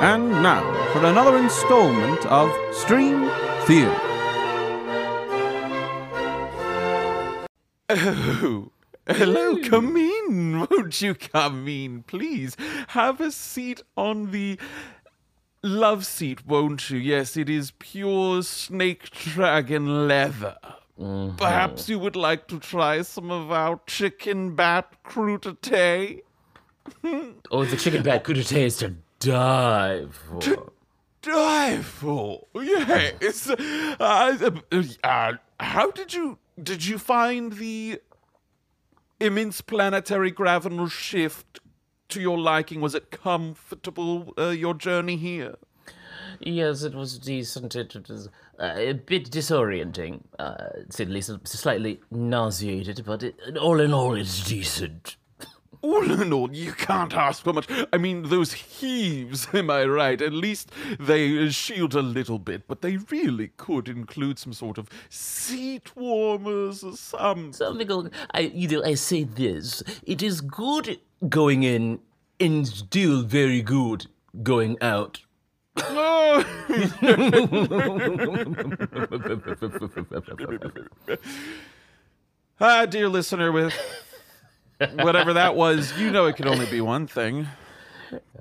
And now for another installment of Stream Theory. Oh, hello, come in. Won't you come in, please? Have a seat on the love seat, won't you? Yes, it is pure snake dragon leather. Mm-hmm. Perhaps you would like to try some of our chicken bat crudité? Oh, the chicken bat crudité is to die for. Die for yes. Uh, uh, uh, how did you did you find the immense planetary gravitational shift to your liking? Was it comfortable? Uh, your journey here? Yes, it was decent. It was uh, a bit disorienting, uh, to say least. Slightly nauseated, but it, all in all, it's decent. All in all, you can't ask for much. I mean, those heaves, am I right? At least they shield a little bit, but they really could include some sort of seat warmers or some. Something. I, you know, I say this: it is good going in, and still very good going out. Ah, dear listener, with whatever that was, you know it could only be one thing.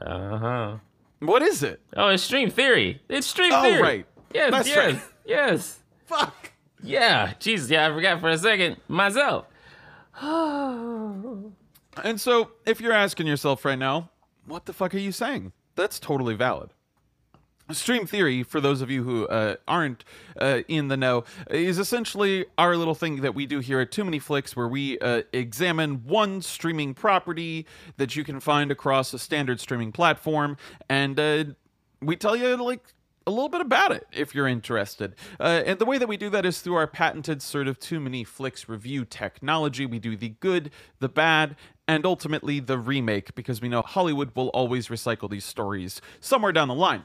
Uh huh. What is it? Oh, it's stream theory. It's stream Oh, theory. right. Yes. That's yes. right. Yes. Fuck. Yeah. Jesus. Yeah. I forgot for a second myself. And so, if you're asking yourself right now, what the fuck are you saying? That's totally valid. Stream theory, for those of you who uh, aren't uh, in the know, is essentially our little thing that we do here at Too Many Flicks, where we uh, examine one streaming property that you can find across a standard streaming platform, and uh, we tell you like a little bit about it if you're interested. Uh, and the way that we do that is through our patented sort of Too Many Flicks review technology. We do the good, the bad, and ultimately the remake because we know Hollywood will always recycle these stories somewhere down the line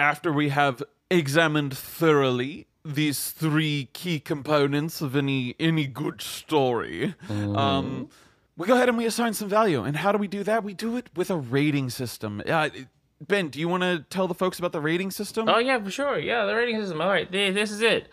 after we have examined thoroughly these three key components of any any good story um we go ahead and we assign some value and how do we do that we do it with a rating system uh, ben do you want to tell the folks about the rating system Oh yeah, for sure. Yeah, the rating system. All right, this is it.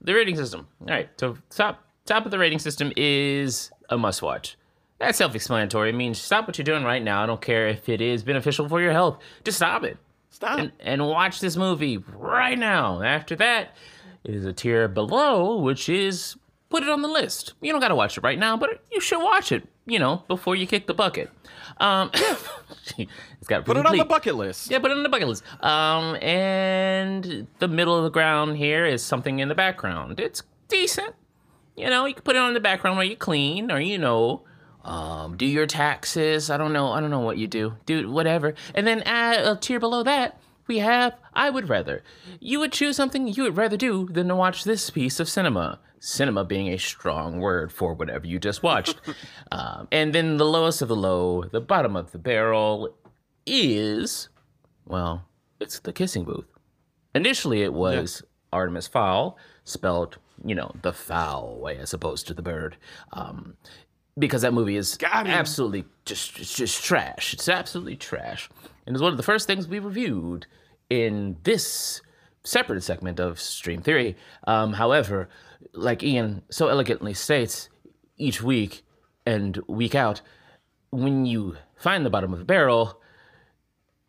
The rating system. All right. So top top of the rating system is a must watch. That's self-explanatory. It means stop what you're doing right now. I don't care if it is beneficial for your health. Just stop it stop and, and watch this movie right now. After that is a tier below, which is put it on the list. You don't got to watch it right now, but you should watch it. You know, before you kick the bucket. Um, it's got put it on the bucket list yeah, put it on the bucket list. Um, and the middle of the ground here is something in the background. It's decent. You know, you can put it on the background where you clean or you know, um, do your taxes. I don't know. I don't know what you do. Do whatever. And then add a tier below that, we have I would rather. You would choose something you would rather do than to watch this piece of cinema. Cinema being a strong word for whatever you just watched. um, and then the lowest of the low, the bottom of the barrel, is well, it's the kissing booth. Initially, it was Artemis Fowl, spelled, you know, the foul way as opposed to the bird. Um, because that movie is absolutely just, it's just trash. It's absolutely trash. And it's one of the first things we reviewed in this separate segment of Stream Theory. Um, however, like Ian so elegantly states, each week and week out, when you find the bottom of the barrel,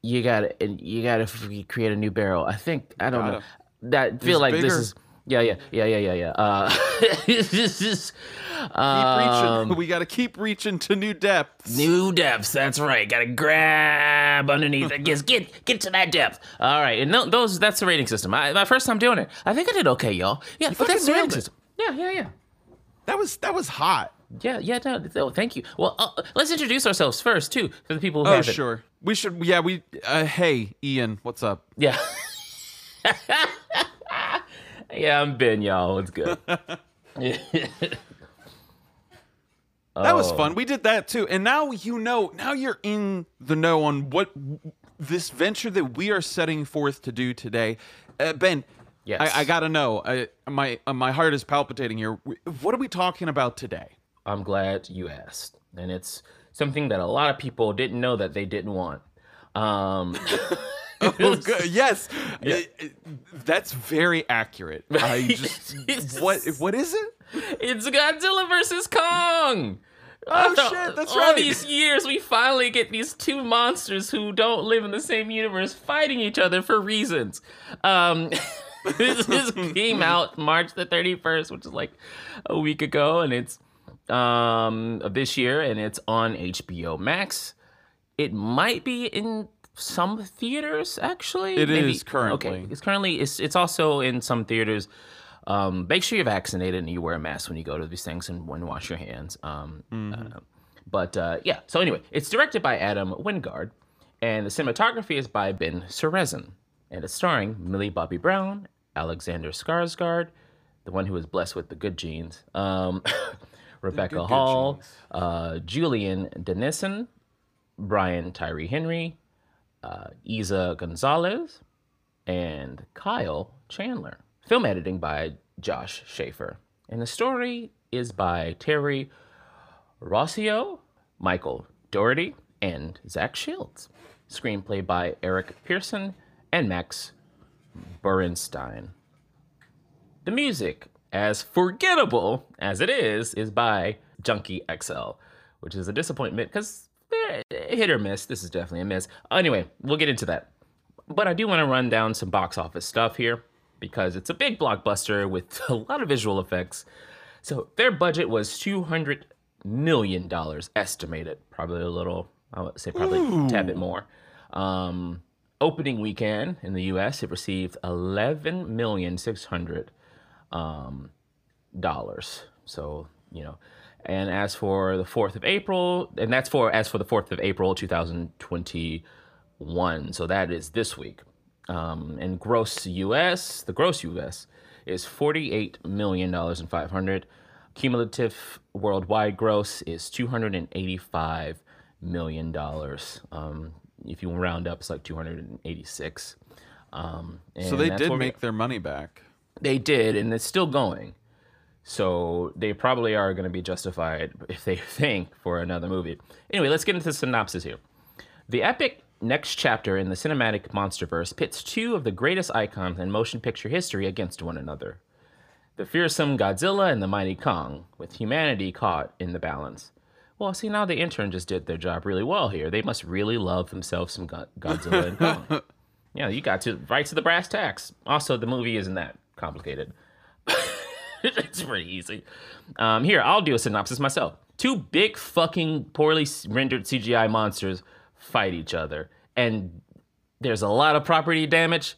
you gotta you gotta create a new barrel. I think I don't know. Gotta. That feel It's like this is yeah yeah yeah yeah yeah yeah. Uh, this is keep um, reaching we got to keep reaching to new depths New depths. That's right. Gotta grab underneath it. Just get get to that depth. All right. And no, those that's the rating system. I, my first time doing it. I think I did okay, y'all. Yeah, but fucking that's the rating it. system. Yeah, yeah, yeah. that was that was hot Yeah, yeah, no, no, thank you. Well, uh, let's introduce ourselves first, too, for the people who oh haven't. sure we should yeah we uh, hey ian what's up Yeah. yeah, I'm Ben, y'all. It's good. That was Oh. fun. We did that too. And now you know, now you're in the know on what this venture that we are setting forth to do today. Uh, ben, Yes. I, I got to know. I, my uh, my heart is palpitating here. What are we talking about today? I'm glad you asked. And it's something that a lot of people didn't know that they didn't want. Um, Oh, good. Yes, I- I- that's very accurate. I just what what is it? It's Godzilla versus Kong. Oh, After shit, that's all right. All these years, we finally get these two monsters who don't live in the same universe fighting each other for reasons. Um, this, this came out March the 31st, which is like a week ago, and it's um this year, and it's on HBO Max. It might be in some theaters, actually. It Maybe- is currently. Okay, it's currently. It's it's also in some theaters. Um, make sure you're vaccinated and you wear a mask when you go to these things and when you wash your hands. Um, uh, but uh, yeah, so anyway, it's directed by Adam Wingard, and the cinematography is by Ben Seresin, and it's starring Millie Bobby Brown, Alexander Skarsgård, the one who was blessed with the good genes, um, Rebecca good Hall, genes. uh, Julian Dennison, Brian Tyree Henry, uh, Eiza Gonzalez, and Kyle Chandler. Film editing by Josh Schaeffer. And the story is by Terry Rossio, Michael Dougherty, and Zach Shields. Screenplay by Eric Pearson and Max Borenstein. The music, as forgettable as it is, is by Junkie XL, which is a disappointment because hit or miss. This is definitely a miss. Anyway, we'll get into that. But I do want to run down some box office stuff here because it's a big blockbuster with a lot of visual effects. So their budget was $200 million estimated, probably a little, I would say probably a tad bit more. Um, opening weekend in the US, it received 11 million six hundred um, dollars. So you know, and as for the fourth of April, and that's for as for the fourth of April, two thousand twenty one. So that is this week. Um, and gross U.S. the gross U.S. is forty eight million dollars and five hundred. Cumulative worldwide gross is two hundred and eighty five million dollars. Um, if you round up, it's like two hundred and eighty six. Um, So they did make their money back. they did, and it's still going. So they probably are going to be justified if they think for another movie. Anyway, let's get into the synopsis here. The epic next chapter in the cinematic monsterverse pits two of the greatest icons in motion picture history against one another. The fearsome Godzilla and the mighty Kong, with humanity caught in the balance. Well, see, now the intern just did their job really well here. They must really love themselves some Go- Godzilla and Kong. Yeah, you got to right to the brass tacks. Also, the movie isn't that complicated. it's pretty easy. Um, here, I'll do a synopsis myself. Two big fucking poorly rendered CGI monsters fight each other, and there's a lot of property damage.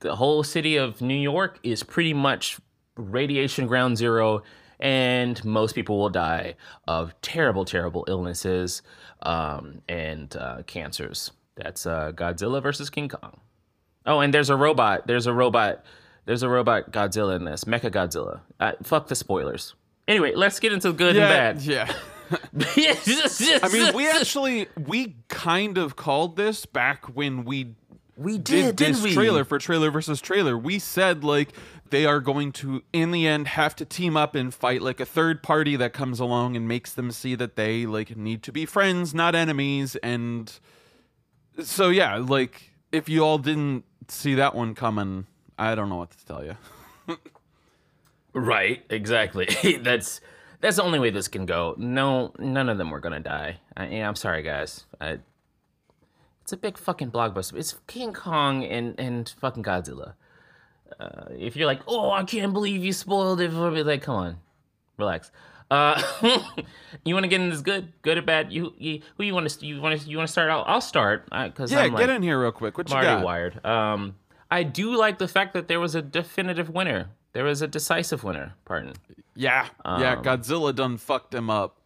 The whole city of New York is pretty much radiation ground zero, and most people will die of terrible, terrible illnesses um, and uh, cancers. That's uh, Godzilla versus King Kong. Oh, and there's a robot. There's a robot. There's a robot Godzilla in this. Mecha Godzilla. Uh, fuck the spoilers. Anyway, let's get into the good Yeah, and bad. yeah. I mean, we actually we kind of called this back when we we did did, this we? trailer for trailer versus trailer. We said like they are going to in the end have to team up and fight like a third party that comes along and makes them see that they like need to be friends, not enemies. And so yeah, like if you all didn't see that one coming, I don't know what to tell you. Right, exactly. that's that's the only way this can go. No, none of them were gonna die. I, yeah, I'm sorry, guys. I, it's a big fucking blockbuster. It's King Kong and and fucking Godzilla. Uh, if you're like, oh, I can't believe you spoiled it for me, like, come on, relax. Uh, you want to get in this good, good or bad? You, you who you want to you want to you want to start? I'll, I'll start because Yeah, I'm get like, in here real quick. What you I'm already got? wired. Um, I do like the fact that there was a definitive winner. There was a decisive winner. Pardon. Yeah, yeah. Um, Godzilla done fucked him up.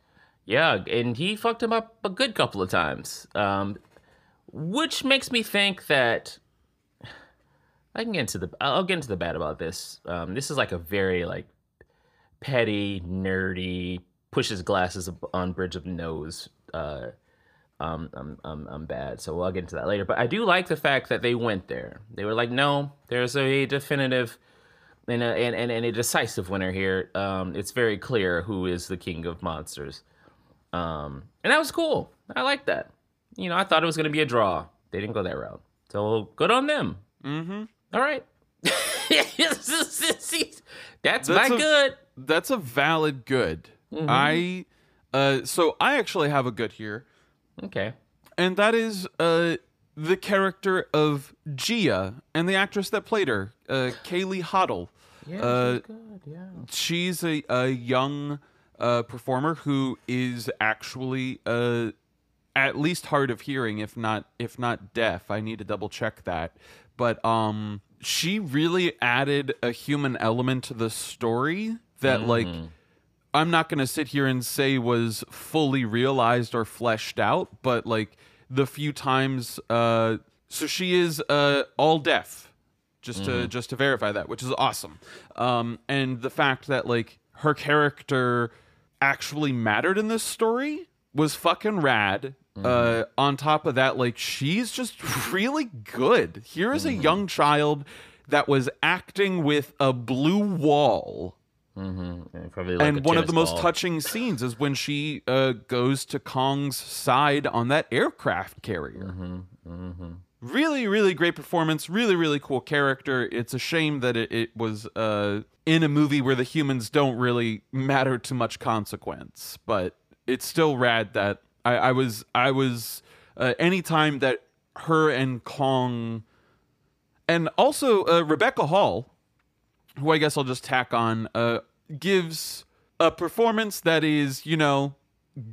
Yeah, and he fucked him up a good couple of times. Um, which makes me think that I can get into the I'll get into the bad about this. Um, this is like a very like petty, nerdy, pushes glasses on bridge of nose. Uh, um, I'm, I'm, I'm bad, so I'll get into that later. But I do like the fact that they went there. They were like, no, there's a definitive and a, and, and, and a decisive winner here. Um, it's very clear who is the king of monsters. Um, and that was cool. I like that. You know, I thought it was going to be a draw. They didn't go that route. So good on them. Mm-hmm. All right. That's, That's my a- good. That's a valid good. I uh so I actually have a good here. Okay. and that is uh, the character of Jia and the actress that played her, uh, Kaylee Hottle. Yeah, Uh, she's good. Yeah. She's a, a young uh, performer who is actually uh, at least hard of hearing, if not if not deaf. I need to double check that, but um, she really added a human element to the story that like. I'm not going to sit here and say was fully realized or fleshed out, but like the few times uh so she is uh all deaf just to just to verify that, which is awesome. Um and the fact that like her character actually mattered in this story was fucking rad. Uh on top of that like she's just really good. Here is a young child that was acting with a blue wall And like and one of the tennis most touching scenes is when she uh, goes to Kong's side on that aircraft carrier. Mm-hmm, Really, really great performance. Really, really cool character. It's a shame that it, it was uh, in a movie where the humans don't really matter to much consequence, but it's still rad that I, I was I was uh, anytime that her and Kong and also uh, Rebecca Hall who I guess I'll just tack on, uh, gives a performance that is, you know,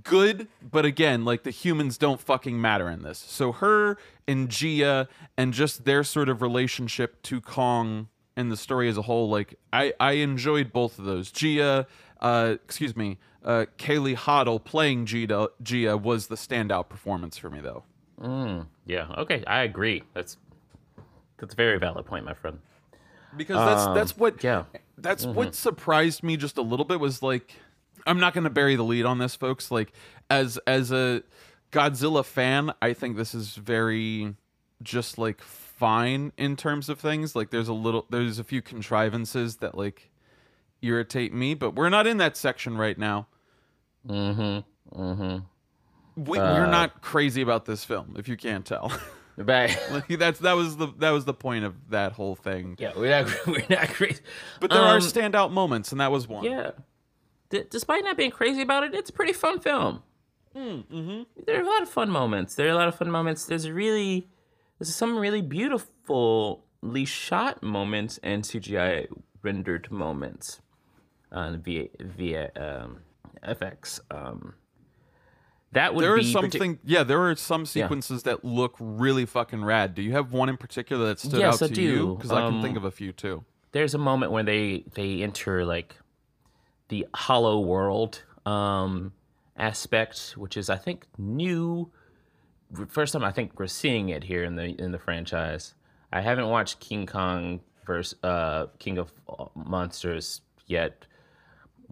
good, but again, like the humans don't fucking matter in this. So her and Jia and just their sort of relationship to Kong and the story as a whole, like I I enjoyed both of those. Jia, uh, excuse me, uh, Kaylee Hottle playing Jia Jia was the standout performance for me though. Yeah. Okay. I agree. That's that's a very valid point, my friend. Because that's that's what yeah. that's what surprised me just a little bit was like I'm not going to bury the lead on this folks like as as a Godzilla fan I think this is very just like fine in terms of things like there's a little there's a few contrivances that like irritate me but we're not in that section right now Mm-hmm. Mm-hmm. we, we're not crazy about this film if you can't tell Right. like that's that was the that was the point of that whole thing yeah, we're not we're not crazy. but there are Um, standout moments and that was one Yeah. D- despite not being crazy about it, it's a pretty fun film. mm-hmm. There are a lot of fun moments. There are a lot of fun moments. There's really, there's some really beautifully shot moments and CGI rendered moments on via via um, FX. Um, that would there be is partic- something yeah there are some sequences that look really fucking rad. Do you have one in particular that stood Yes, out I to you? Do. because i can think Um, of a few too. there's a moment where they they enter like the hollow world um aspect which is i think new. First time i think we're seeing it here in the in the franchise. I haven't watched king kong versus uh king of monsters yet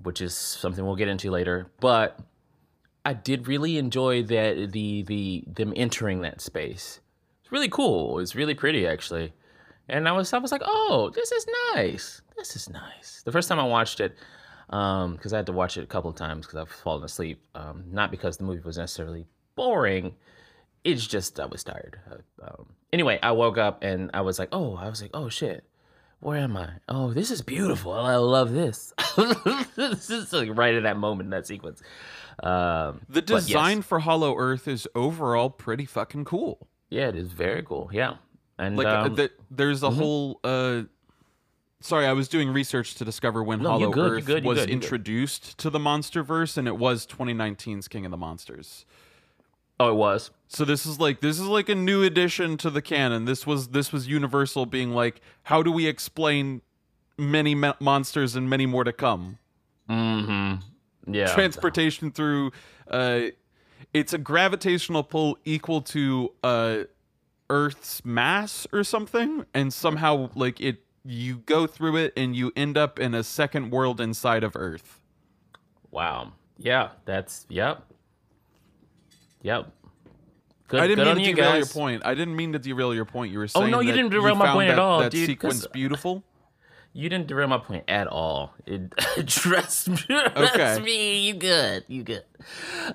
which is something we'll get into later but i did really enjoy that the the them entering that space it's really cool it's really pretty actually and I was I was like, oh, this is nice. This is nice. The first time I watched it, because I had to watch it a couple of times because I've fallen asleep. Um, not because the movie was necessarily boring. It's just I was tired. Uh, Um, anyway, I woke up and I was like, oh, I was like, oh shit, where am I? Oh, this is beautiful. I love this. this is like right in that moment in that sequence. Um, the but yes. design for hollow earth is overall pretty fucking cool yeah, it is very cool. Yeah, and like uh, um, mm-hmm. th- there's a whole uh sorry i was doing research to discover when No, hollow good, earth good, you was good, introduced to the monsterverse and it was 2019's king of the monsters oh, it was. So this is like this is like a new addition to the canon. This was this was Universal being like, how do we explain many mo- monsters and many more to come? Mm-hmm. Yeah. Transportation through, uh, it's a gravitational pull equal to uh, Earth's mass or something, and somehow like it, you go through it and you end up in a second world inside of Earth. Wow. Yeah, that's yep. Yep. Good, I didn't mean to you derail your point. I didn't mean to derail your point. You were saying. Oh, no, you didn't derail my found point at all, That dude, sequence beautiful. You didn't derail my point at all. It, trust me. Trust Okay. me. You good. You good.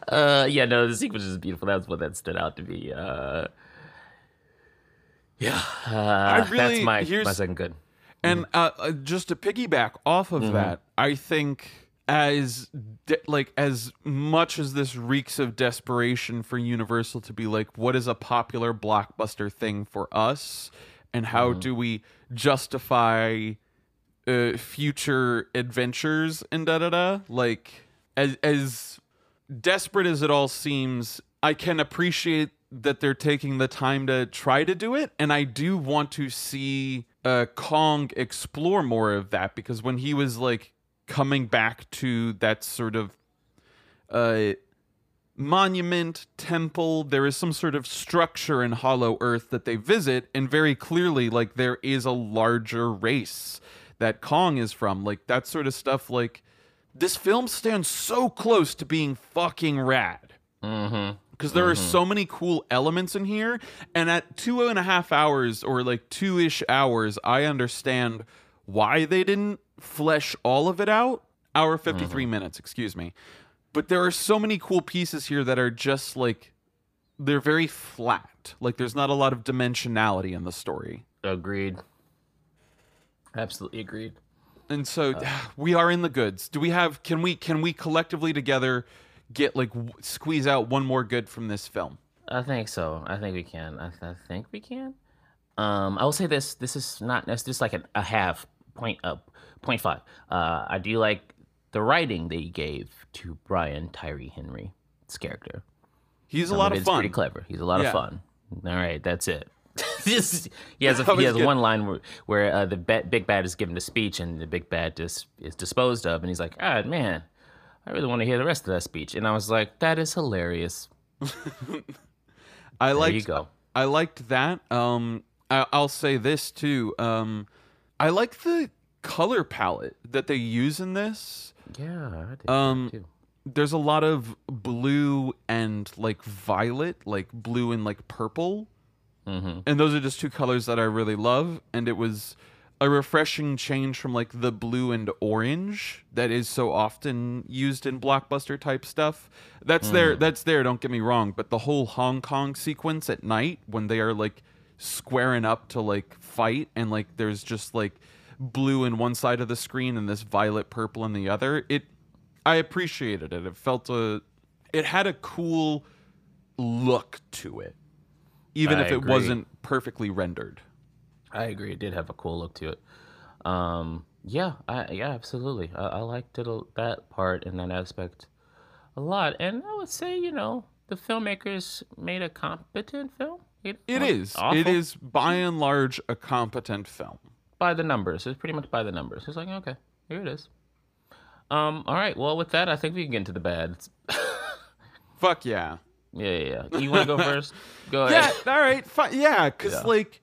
Uh, yeah, no, the sequence is beautiful. That's what that stood out to be. Uh, Yeah, uh, really- that's my here's- my second good. And uh, uh, just to piggyback off of that, I think as de- like as much as this reeks of desperation for Universal to be like, what is a popular blockbuster thing for us, and how do we justify uh, future adventures and da da da? Like as as desperate as it all seems, I can appreciate that they're taking the time to try to do it, and I do want to see uh, Kong explore more of that because when he was like coming back to that sort of uh, monument temple, there is some sort of structure in Hollow Earth that they visit, and very clearly, like there is a larger race that Kong is from, like that sort of stuff, like this film stands so close to being fucking rad. Mm-hmm. Because there are so many cool elements in here. And at two and a half hours or like two ish hours, I understand why they didn't flesh all of it out. Hour 53 minutes, excuse me. But there are so many cool pieces here that are just like, they're very flat. Like there's not a lot of dimensionality in the story. Agreed. Absolutely agreed. and so we are in the goods do we have can we can we collectively together get like w- squeeze out one more good from this film I think so. I think we can. I, I think we can. Um, I will say this. This is not. That's just like a, a half point up, point five. Uh, I do like the writing they gave to Brian Tyree Henry's character. he's a lot of is fun Pretty clever. He's a lot Yeah. of fun. All right, that's it. This- he has a, he has one line where, where uh, the big bad is given a speech and the big bad just is disposed of, and he's like, "Ah, man, I really want to hear the rest of that speech." And I was like, "That is hilarious." i liked you go. i liked that um I, i'll say this too um i like the color palette that they use in this Yeah, Um, too. there's a lot of blue and like violet like blue and like purple Mm-hmm. and those are just two colors that I really love. And it was a refreshing change from like the blue and orange that is so often used in blockbuster type stuff. That's there. That's there. Don't get me wrong. But the whole Hong Kong sequence at night when they are like squaring up to like fight and like there's just like blue in one side of the screen and this violet purple in the other. It. I appreciated it. It felt a. It had a cool look to it even I if it agree. wasn't perfectly rendered. I agree. It did have a cool look to it. Um, yeah, I, yeah, absolutely. I, I liked it a, that part and that aspect a lot. And I would say, you know, the filmmakers made a competent film. It not is. awful It is by and large a competent film. by the numbers. It's pretty much by the numbers. It's like okay, here it is. Um. All right. Well, with that, I think we can get into the bad. Fuck yeah. Yeah, yeah. yeah. You want to go first? Go ahead. Yeah, all right. Fine. Yeah, cuz Yeah. like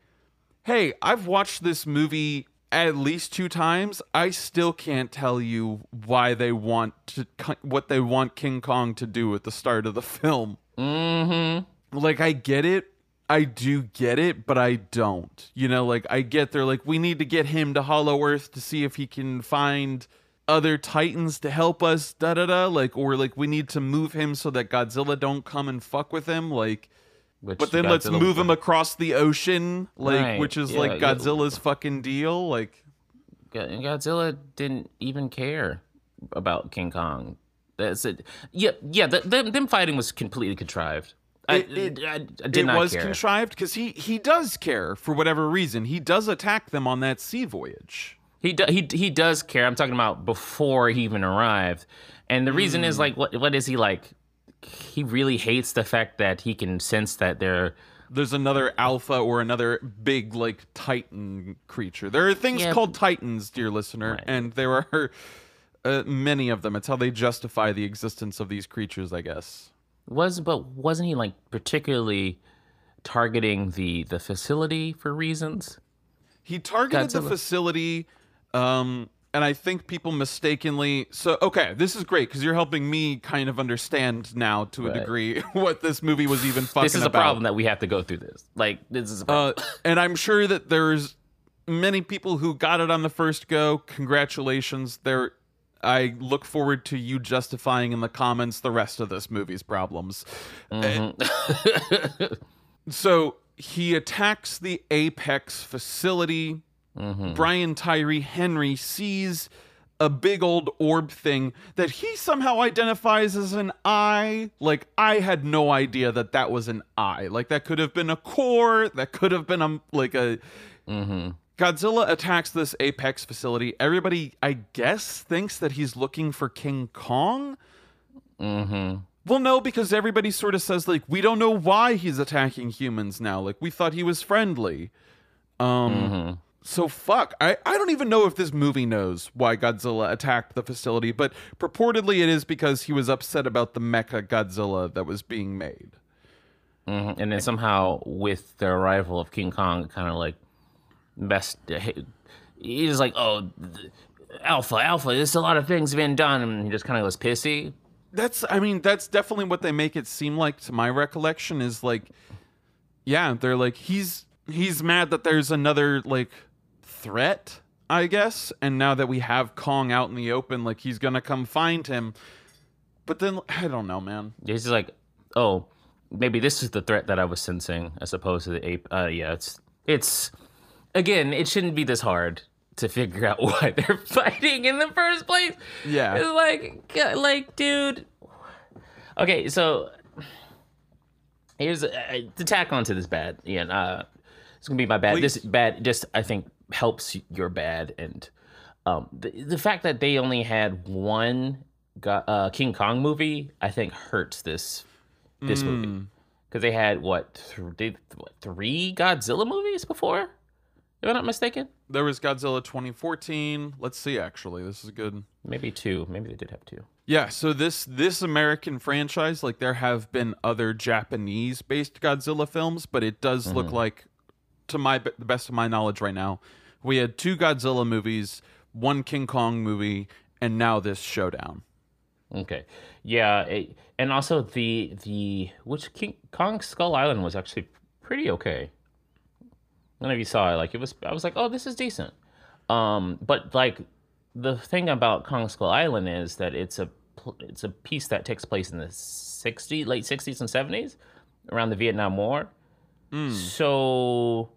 hey, I've watched this movie at least two times. I still can't tell you why they want to what they want King Kong to do at the start of the film. Mm-hmm. like I get it. I do get it, but I don't. You know, like I get they're like we need to get him to Hollow Earth to see if he can find other titans to help us da da da like or like we need to move him so that Godzilla don't come and fuck with him like Which but then let's move him across the ocean like Right, which is yeah, like yeah. Godzilla's fucking deal like Godzilla didn't even care about King Kong. That's it. Yeah, yeah. The, them, them fighting was completely contrived. I, It- it- I, I did it not was care. contrived because he he does care for whatever reason he does attack them on that sea voyage He do, he he does care. I'm talking about before he even arrived, and the reason Hmm. is like, what what is he like? He really hates the fact that he can sense that they're there's another alpha or another big like titan creature there are things Yeah. called titans dear listener Right. and there are uh, many of them it's how they justify the existence of these creatures i guess was, but wasn't he like particularly targeting the the facility for reasons? he targeted the facility um and i think people mistakenly so okay this is great because you're helping me kind of understand now to a Right. degree what this movie was even fucking This is a about. problem that we have to go through. This like this is a problem. Uh, and I'm sure that there's many people who got it on the first go. Congratulations. There I look forward to you justifying in the comments the rest of this movie's problems. Mm-hmm. So he attacks the Apex facility. Brian Tyree Henry sees a big old orb thing that he somehow identifies as an eye. Like, I had no idea that that was an eye. Like, that could have been a core, that could have been a, like a. Godzilla attacks this Apex facility. Everybody, I guess, thinks that he's looking for King Kong. Mm-hmm. Well, no, because everybody sort of says like we don't know why he's attacking humans now. Like we thought he was friendly. Um so fuck. I I don't even know if this movie knows why Godzilla attacked the facility, but purportedly it is because he was upset about the mecha Godzilla that was being made. Mhm. And then somehow, with the arrival of King Kong, kind of like best. He's like, oh, Alpha, Alpha. There's a lot of things been done, and he just kind of goes pissy. That's I mean, that's definitely what they make it seem like to my recollection is like yeah, they're like he's he's mad that there's another like threat, I guess, and now that we have Kong out in the open, like he's going to come find him. But then I don't know, man. He's just like, oh, maybe this is the threat that I was sensing, as opposed to the ape. Uh, yeah, it's it's again, it shouldn't be this hard to figure out why they're fighting in the first place. Yeah. It's like, like, dude. Okay, so here's uh, to tack onto this bad. Yeah, uh, it's gonna be my bad. This bad just I think helps your bad, and um, the the fact that they only had one uh, King Kong movie, I think hurts this this movie because they had what, th- they, what three Godzilla movies before, if I'm not mistaken. There was Godzilla 2014. Let's see actually. This is good. Maybe two. Maybe they did have two. Yeah, so this this American franchise, like there have been other Japanese based Godzilla films, but it does look like to my the best of my knowledge right now, we had two Godzilla movies, one King Kong movie, and now this showdown. Okay. Yeah, it, and also the the which King Kong Skull Island was actually pretty okay. None of you saw it. Like it was, I was like, oh, this is decent. Um, but like the thing about Kong Skull Island is that it's a it's a piece that takes place in the 60s, late 60s and 70s, around the Vietnam War. So,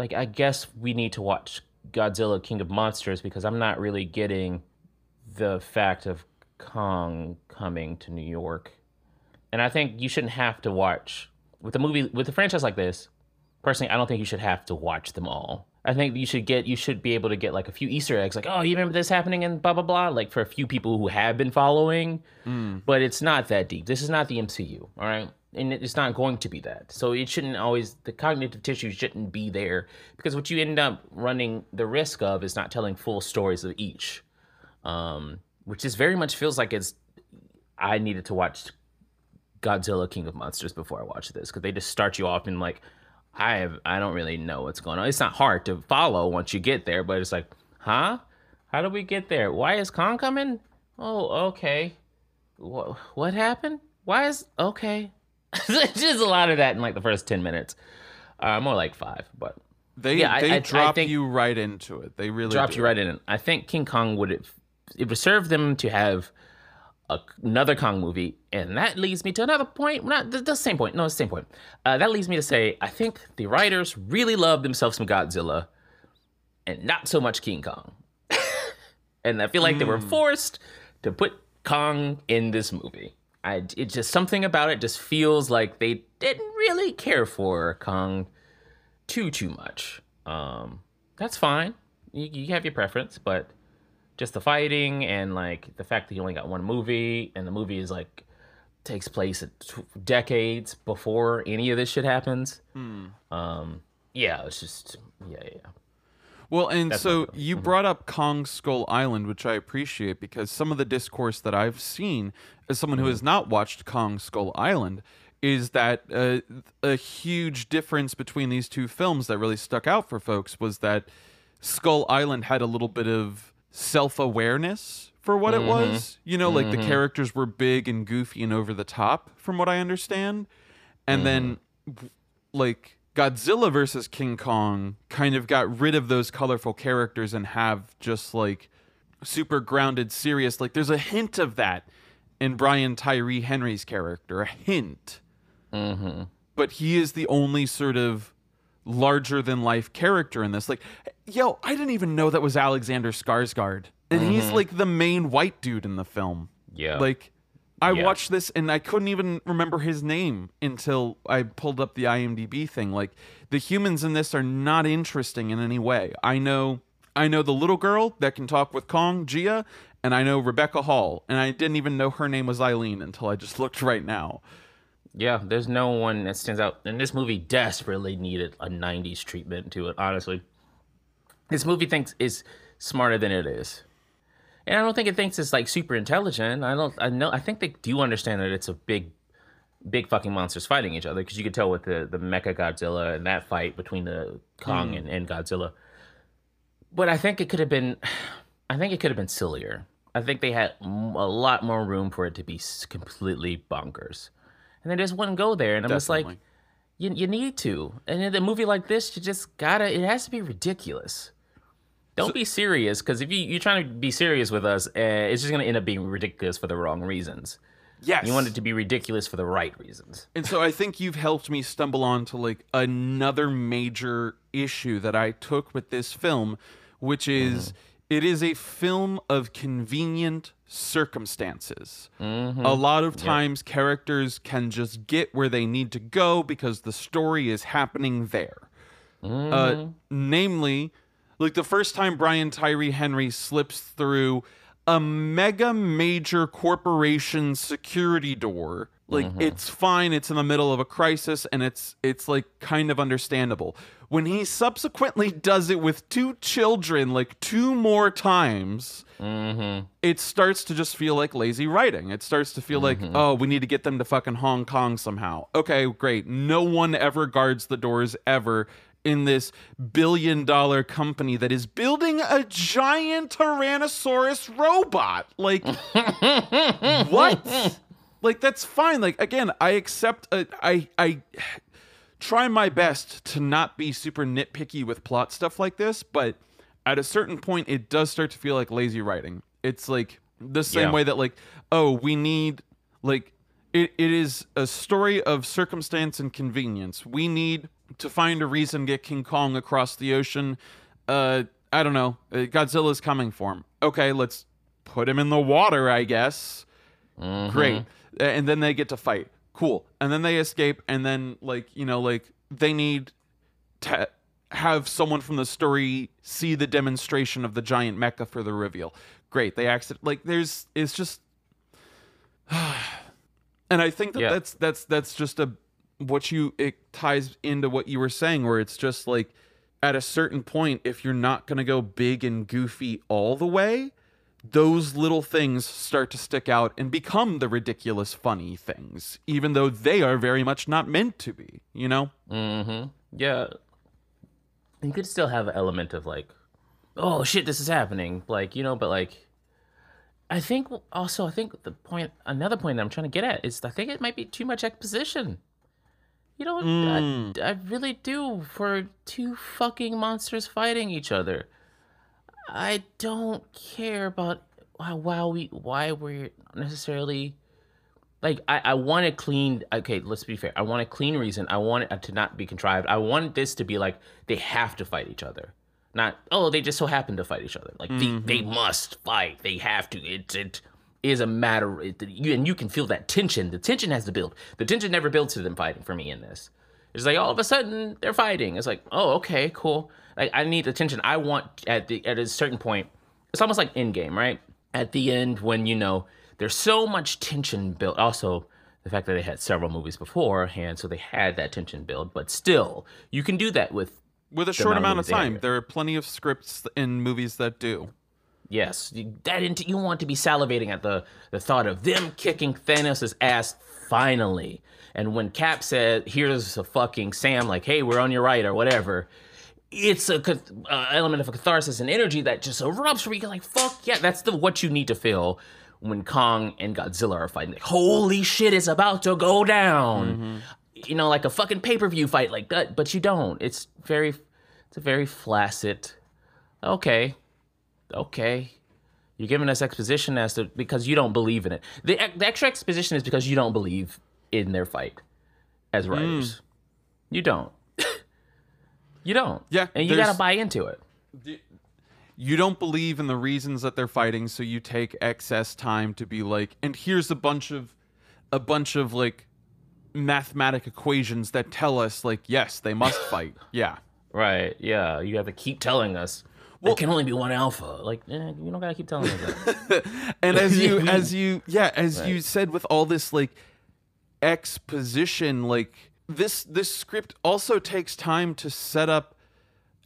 like, I guess we need to watch Godzilla King of Monsters because I'm not really getting the fact of Kong coming to New York. And I think you shouldn't have to watch with a movie with a franchise like this. Personally, I don't think you should have to watch them all. I think you should get you should be able to get like a few Easter eggs, like oh, you remember this happening and blah blah blah, like for a few people who have been following. Mm. But it's not that deep. This is not the MCU, all right, and it's not going to be that. So it shouldn't always the cognitive tissue shouldn't be there because what you end up running the risk of is not telling full stories of each, um, which is very much feels like it's. I needed to watch Godzilla King of Monsters before I watch this because they just start you off and like I have I don't really know what's going on. It's not hard to follow once you get there, but it's like, huh? How did we get there? Why is Kong coming? Oh, okay. What what happened? Why is okay? Just a lot of that in like the first ten minutes. Uh, more like five, but They Yeah, they I- I drop think- you right into it. They really dropped you right in it. I think King Kong would have it would serve them to have a, another Kong movie, and that leads me to another point. Not the, the same point. No, the same point. Uh, that leads me to say I think the writers really love themselves some Godzilla, and not so much King Kong. and I feel like they were forced to put Kong in this movie. I it just something about it just feels like they didn't really care for Kong too too much. Um, that's fine. You, you have your preference, but just the fighting and like the fact that you only got one movie and the movie is like takes place decades before any of this shit happens. Um, yeah, it's just yeah, yeah. Well, and That's so you mm-hmm. brought up Kong Skull Island, which I appreciate because some of the discourse that I've seen as someone who mm-hmm. has not watched Kong Skull Island is that uh, a huge difference between these two films that really stuck out for folks was that Skull Island had a little bit of self awareness for what it mm-hmm. was. You know, like the characters were big and goofy and over the top, from what I understand. And then like Godzilla versus King Kong kind of got rid of those colorful characters and have just like super grounded, serious. Like there's a hint of that in Brian Tyree Henry's character, a hint. Mm-hmm. but he is the only sort of larger than life character in this. Like, yo, I didn't even know that was Alexander Skarsgård, and he's mm-hmm. like the main white dude in the film. Yeah. Like, I Yeah. watched this and I couldn't even remember his name until I pulled up the IMDb thing. Like, the humans in this are not interesting in any way. I know, I know the little girl that can talk with Kong, Jia, and I know Rebecca Hall, and I didn't even know her name was Ilene until I just looked right now. Yeah, there's no one that stands out. And this movie desperately needed a 90s treatment to it, honestly. This movie thinks is smarter than it is. And I don't think it thinks it's like super intelligent. I don't I know I think they do understand that it's a big big fucking monsters fighting each other because you could tell with the the Mecha Godzilla and that fight between the Kong hmm. and, and Godzilla. But I think it could have been I think it could have been sillier. I think they had a lot more room for it to be completely bonkers and they just wouldn't go there. And I'm just like, you, you need to. And in a movie like this, you just gotta. It has to be ridiculous. Don't be serious, because if you you're trying to be serious with us, uh, it's just gonna end up being ridiculous for the wrong reasons. Yes. You want it to be ridiculous for the right reasons. And so I think you've helped me stumble on to like another major issue that I took with this film, which is it is a film of convenient circumstances. A lot of times characters can just get where they need to go because the story is happening there. Uh, namely, like the first time Brian Tyree Henry slips through a mega major corporation security door, like mm-hmm. it's fine, it's in the middle of a crisis and it's it's like kind of understandable. When he subsequently does it with two children like two more times, mm-hmm. it starts to just feel like lazy writing. It starts to feel like, mm-hmm. oh, we need to get them to fucking Hong Kong somehow. Okay, great. No one ever guards the doors ever in this billion dollar company that is building a giant Tyrannosaurus robot. Like, what? Like, that's fine. Like, again, I accept, uh, I, I try my best to not be super nitpicky with plot stuff like this, but at a certain point, it does start to feel like lazy writing. It's like the same Yeah. way that, like, oh, we need, like, it, it is a story of circumstance and convenience. We need to find a reason to get King Kong across the ocean. Uh, I don't know. Uh, Godzilla's coming for him. Okay, let's put him in the water, I guess. Great. And then they get to fight. Cool. And then they escape. And then, like, you know, like, they need to have someone from the story see the demonstration of the giant mecha for the reveal. Great. They accident like there's it's just and I think that Yeah. that's that's that's just a what you it ties into what you were saying where it's just like at a certain point if you're not going to go big and goofy all the way those little things start to stick out and become the ridiculous funny things even though they are very much not meant to be you know Mm-hmm. Yeah. You could still have an element of like, oh shit, this is happening. Like, you know, but like, I think also, I think the point, another point that I'm trying to get at is I think it might be too much exposition. You know, I, mm. I really do for two fucking monsters fighting each other. I don't care about why, why we why we're necessarily like I, I want a clean okay let's be fair. I want a clean reason. I want it to not be contrived. I want this to be like they have to fight each other. Not oh they just so happen to fight each other. Like they, they mm-hmm. must fight. They have to. It, it is a matter and you can feel that tension. The tension has to build. The tension never builds to them fighting for me in this. It's like all of a sudden they're fighting. It's like oh okay cool. Like i need the tension. I want at the at a certain point it's almost like Endgame right? At the end when you know there's so much tension built also the fact that they had several movies beforehand so they had that tension build but still you can do that with with a short amount of amount of movies they have time there are plenty of scripts in movies that do yes you- that you want to be salivating at the the thought of them kicking Thanos' ass finally and when Cap said here's a fucking Sam like hey we're on your right or whatever it's a uh, element of a catharsis and energy that just erupts where you're like, fuck yeah, that's the what you need to feel when Kong and Godzilla are fighting. Like, holy shit, it's about to go down. You know, like a fucking pay per view fight like that, but you don't. It's very, it's a very flaccid. Okay, okay, you're giving us exposition as to because you don't believe in it. The, the extra exposition is because you don't believe in their fight. as hmm. writers. You don't. you don't. Yeah, and you got to buy into it. you don't believe in the reasons that they're fighting so you take excess time to be like and here's a bunch of a bunch of like mathematic equations that tell us like yes they must fight yeah Right. Yeah. You have to keep telling us. There can only be one alpha. Like, eh, you don't gotta keep telling us that. and as you as you yeah as you said with all this like exposition like this this script also takes time to set up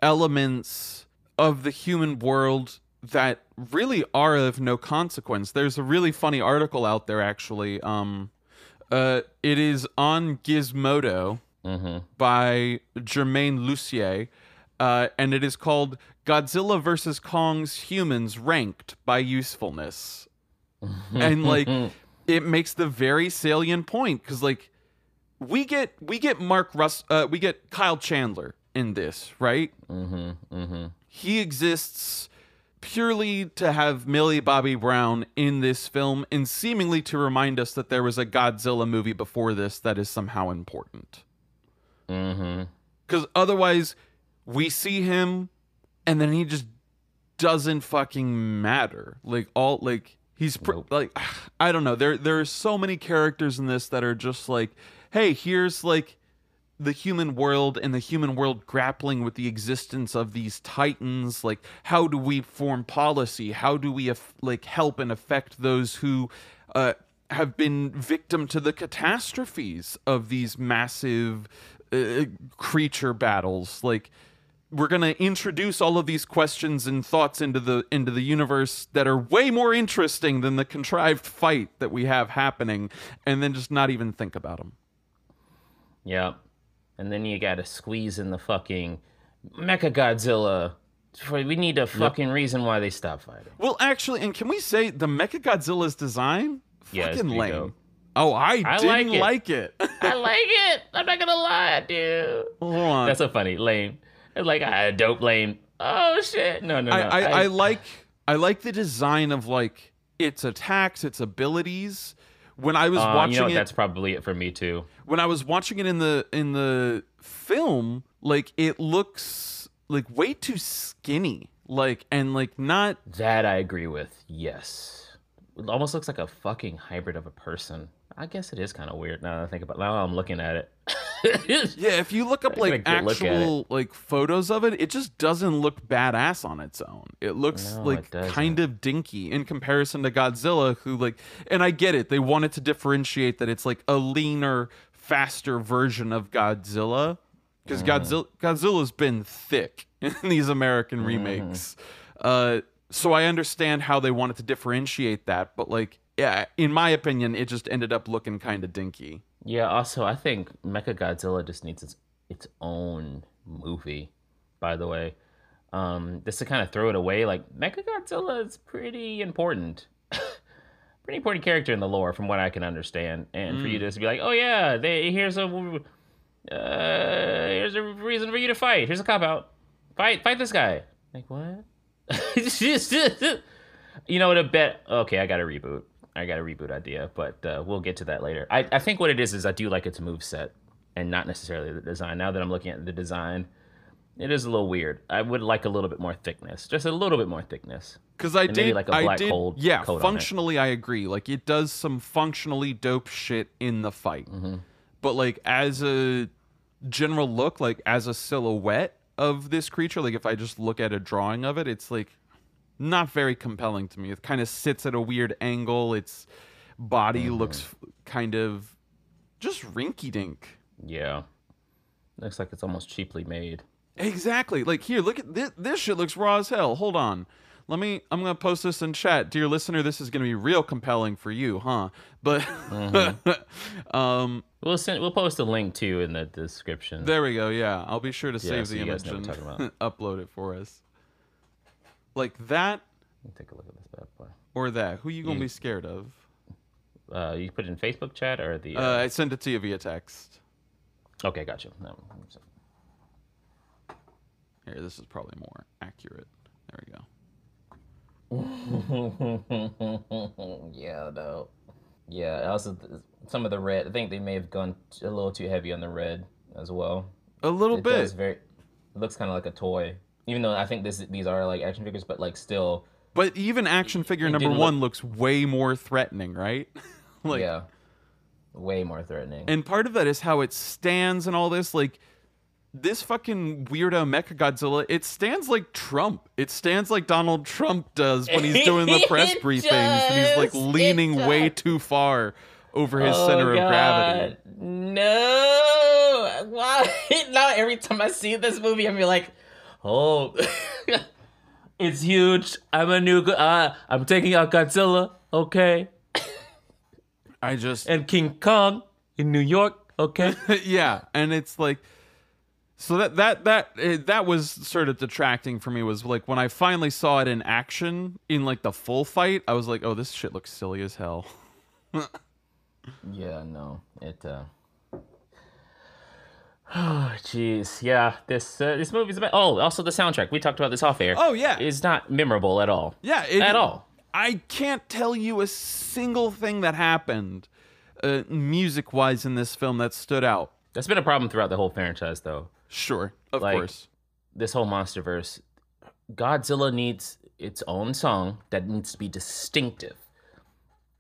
elements of the human world that really are of no consequence there's a really funny article out there actually um uh it is on gizmodo by Germain Lussier, uh, and it is called Godzilla vs. Kong's Humans Ranked by Usefulness. and like it makes the very salient point because like we get we get Mark Russ uh, we get Kyle Chandler in this, right? Mm-hmm. Mm-hmm. He exists purely to have Millie Bobby Brown in this film and seemingly to remind us that there was a Godzilla movie before this that is somehow important. Mm-hmm. Because otherwise, we see him and then he just doesn't fucking matter. Like, all, like, he's pr- like, I don't know. There, there are so many characters in this that are just like, hey, here's like the human world and the human world grappling with the existence of these titans like how do we form policy how do we af- like help and affect those who uh, have been victim to the catastrophes of these massive uh, creature battles like we're going to introduce all of these questions and thoughts into the into the universe that are way more interesting than the contrived fight that we have happening and then just not even think about them yeah. And then you gotta squeeze in the fucking Mecha Godzilla. We need a fucking reason why they stop fighting. Well, actually, and can we say the Mecha Godzilla's design? Yeah, Fucking lame. dope. Oh, I, I didn't like like it. I like it. I'm not gonna lie, dude. Hold on. That's so funny. Lame. Like ah, dope lame. Oh shit. No, no, no. I, I, I like I like the design of like its attacks, its abilities. When I was Uh, watching you know what, it, that's probably it for me too. when I was watching it in the in the film, like it looks like way too skinny, like and like not That I agree with. Yes. It almost looks like a fucking hybrid of a person. I guess it is kind of weird now that I think about. It. Now I'm looking at it. Yeah, if you look up like look actual like photos of it, it just doesn't look badass on its own. It looks No, like it kind of dinky in comparison to Godzilla, who like and I get it. They wanted to differentiate that it's like a leaner, faster version of Godzilla. Because Mm. Godzilla Godzilla's been thick in these American Mm-hmm. remakes. Uh so I understand how they wanted to differentiate that, but like yeah, in my opinion, it just ended up looking kind of dinky. Yeah, also I think Mecha Godzilla just needs its its own movie, by the way. Um, just to kind of throw it away, like Mecha Godzilla is pretty important. pretty important character in the lore from what I can understand. And for you to just be like, Oh yeah, they here's a uh here's a reason for you to fight. Here's a cop out. Fight fight this guy. Like what? you know what a bet okay, I got a reboot. I got a reboot idea, but uh, we'll get to that later. I, I think what it is is I do like its move set and not necessarily the design. Now that I'm looking at the design, it is a little weird. I would like a little bit more thickness, just a little bit more thickness. Because I did, like a I black did, cold yeah. coat on it. functionally, I agree. Like it does some functionally dope shit in the fight, Mm-hmm. but like as a general look, like as a silhouette of this creature, like if I just look at a drawing of it, it's like not very compelling to me. It kind of sits at a weird angle. Its body Mm-hmm. looks kind of just rinky dink. Yeah, looks like it's almost cheaply made. Exactly. Like here, look at this. This shit looks raw as hell. Hold on. Let me. I'm gonna post this in chat, dear listener. This is gonna be real compelling for you, huh? But, Mm-hmm. um, We'll send. We'll post a link too in the description. there we go. Yeah, I'll be sure to save so the image and upload it for us. Like that Let me take a look at this bad boy. or that. Who you gonna be scared of? Uh, you put it in Facebook chat or the? Uh, Uh, I sent it to you via text. okay, gotcha. No, Here, this is probably more accurate. There we go. yeah, no. Yeah, also, some of the red. I think they may have gone t- a little too heavy on the red as well. A little It bit. does very. It looks kind of like a toy, even though I think this these are like action figures, but like still, But even action figure number one looks way more threatening, right? like, yeah, way more threatening. and part of that is how it stands and all this. Like, this fucking weirdo Mecha Godzilla, it stands like Trump. It stands like Donald Trump does when he's doing the press briefings, and he's like leaning way too far over his Oh, center of God. gravity. No, why? now every time I see this movie, I'm like, oh, it's huge. I'm a new. go- Uh, I'm taking out Godzilla. Okay, I just and King Kong in New York. Okay. yeah, and it's like so that that that that was sort of detracting for me was like when I finally saw it in action in like the full fight, I was like, "Oh, this shit looks silly as hell." Yeah, no, it. uh Oh, jeez, yeah. This uh, this movie's about. Oh, also the soundtrack. We talked about this off air. Oh, yeah. is not memorable at all. Yeah, it, at all. I can't tell you a single thing that happened uh, music-wise in this film that stood out. That's been a problem throughout the whole franchise, though. Sure, of Like- course. This whole MonsterVerse, Godzilla needs its own song that needs to be distinctive,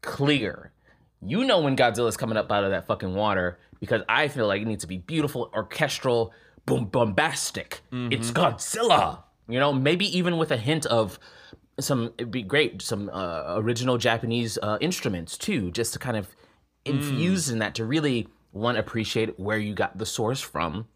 clear. You know when Godzilla's coming up out of that fucking water because I feel like it needs to be beautiful, orchestral, boom, bombastic. It's Godzilla. You know, maybe even with a hint of some. It'd be great. Some uh, original Japanese uh, instruments too, just to kind of infuse in that to really one appreciate where you got the source from,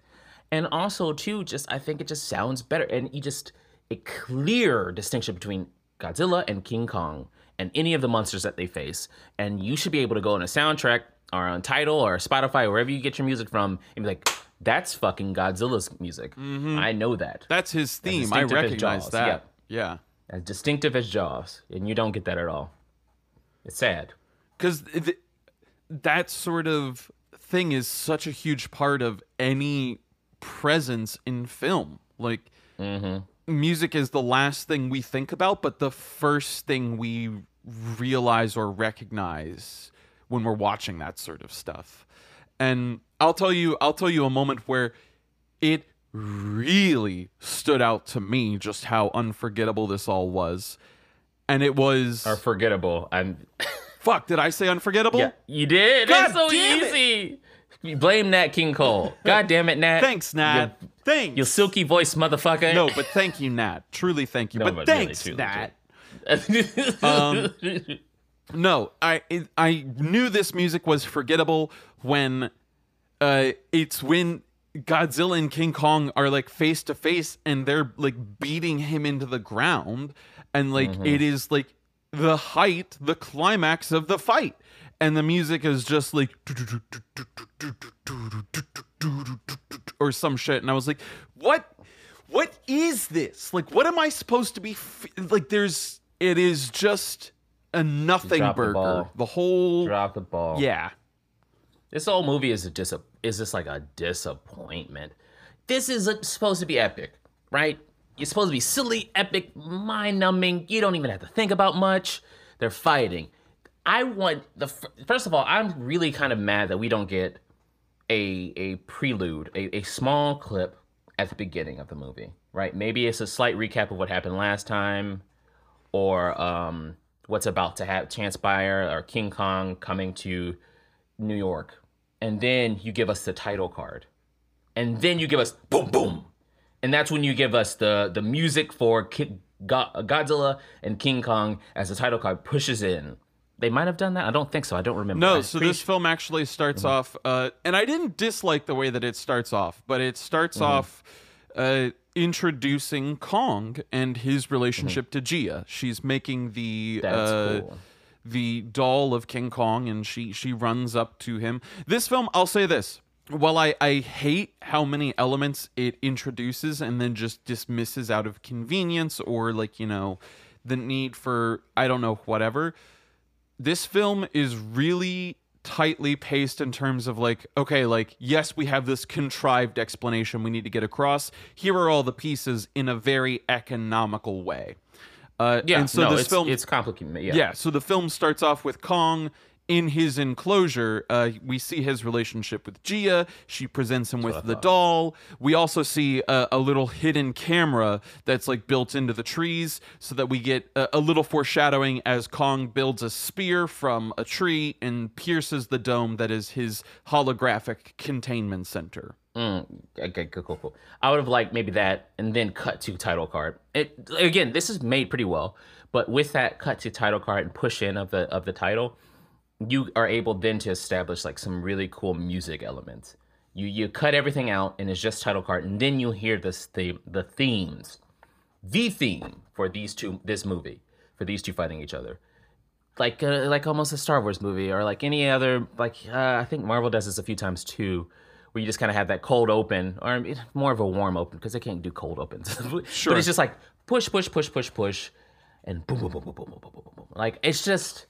and also too, just I think it just sounds better, and you just a clear distinction between Godzilla and King Kong and any of the monsters that they face, and you should be able to go on a soundtrack or on Tidal or Spotify or wherever you get your music from, and be like, "That's fucking Godzilla's music. Mm-hmm. I know that." That's his theme. I recognize that. Yeah. yeah. as distinctive as Jaws, and you don't get that at all. It's sad. because th- that sort of thing is such a huge part of any presence in film like mm-hmm. Music is the last thing we think about but the first thing we realize or recognize when we're watching that sort of stuff and i'll tell you i'll tell you a moment where it really stood out to me just how unforgettable this all was and it was Are forgettable. I'm. fuck did i say unforgettable yeah, you did. God It's so damn it. You blame Nat King Cole. God damn it, Nat. Thanks, Nat. Thanks. You silky voice motherfucker. No, but thank you, Nat. Truly, thank you. No, but, but thanks, truly, Nat. Um, No, I I knew this music was forgettable when uh it's when Godzilla and King Kong are like face to face and they're like beating him into the ground and like Mm-hmm. it is like the height, the climax of the fight. And the music is just like or some shit and I was like, "What what is this? Like what am I supposed to be f- like there's it is just a nothing dropped the burger. ball. The whole Drop the ball. yeah. This whole movie is a dis- is just like a disappointment. This is a, supposed to be epic, right? You're supposed to be silly, epic, mind numbing. You don't even have to think about much. They're fighting. I want the first of all, I'm really kind of mad that we don't get a a prelude, a, a small clip at the beginning of the movie, right? Maybe it's a slight recap of what happened last time, or um, what's about to have transpire, or King Kong coming to New York, and then you give us the title card, and then you give us boom boom, and that's when you give us the the music for Ki- Go- Godzilla and King Kong as the title card pushes in. They might have done that. I don't think so. I don't remember. No, so this film actually starts off, uh, and I didn't dislike the way that it starts off, but it starts off uh, introducing Kong and his relationship to Jia. She's making the uh, cool. the doll of King Kong, and she she runs up to him. This film, I'll say this. While I, I hate how many elements it introduces and then just dismisses out of convenience or like, you know, the need for I don't know, whatever this film is really tightly paced in terms of like okay like yes we have this contrived explanation we need to get across here are all the pieces in a very economical way uh Yeah, and so no, this it's, film it's complicated. Yeah. yeah so the film starts off with kong in his enclosure, uh, we see his relationship with Jia. She presents him with the doll. We also see a, a little hidden camera that's like built into the trees so that we get a, a little foreshadowing as Kong builds a spear from a tree and pierces the dome that is his holographic containment center. Mm, okay, cool, cool, cool. I would have liked maybe that, and then cut to title card. It again, this is made pretty well, but with that cut to title card and push in of the of the title, you are able then to establish like some really cool music elements. You you cut everything out and it's just title card, and then you hear this the the themes, the theme for these two this movie for these two fighting each other, like uh, like almost a Star Wars movie or like any other like uh, I think Marvel does this a few times too, where you just kind of have that cold open or more of a warm open because they can't do cold opens. Sure. but it's just like push push push push push, and boom boom boom boom boom boom boom boom boom. Like it's just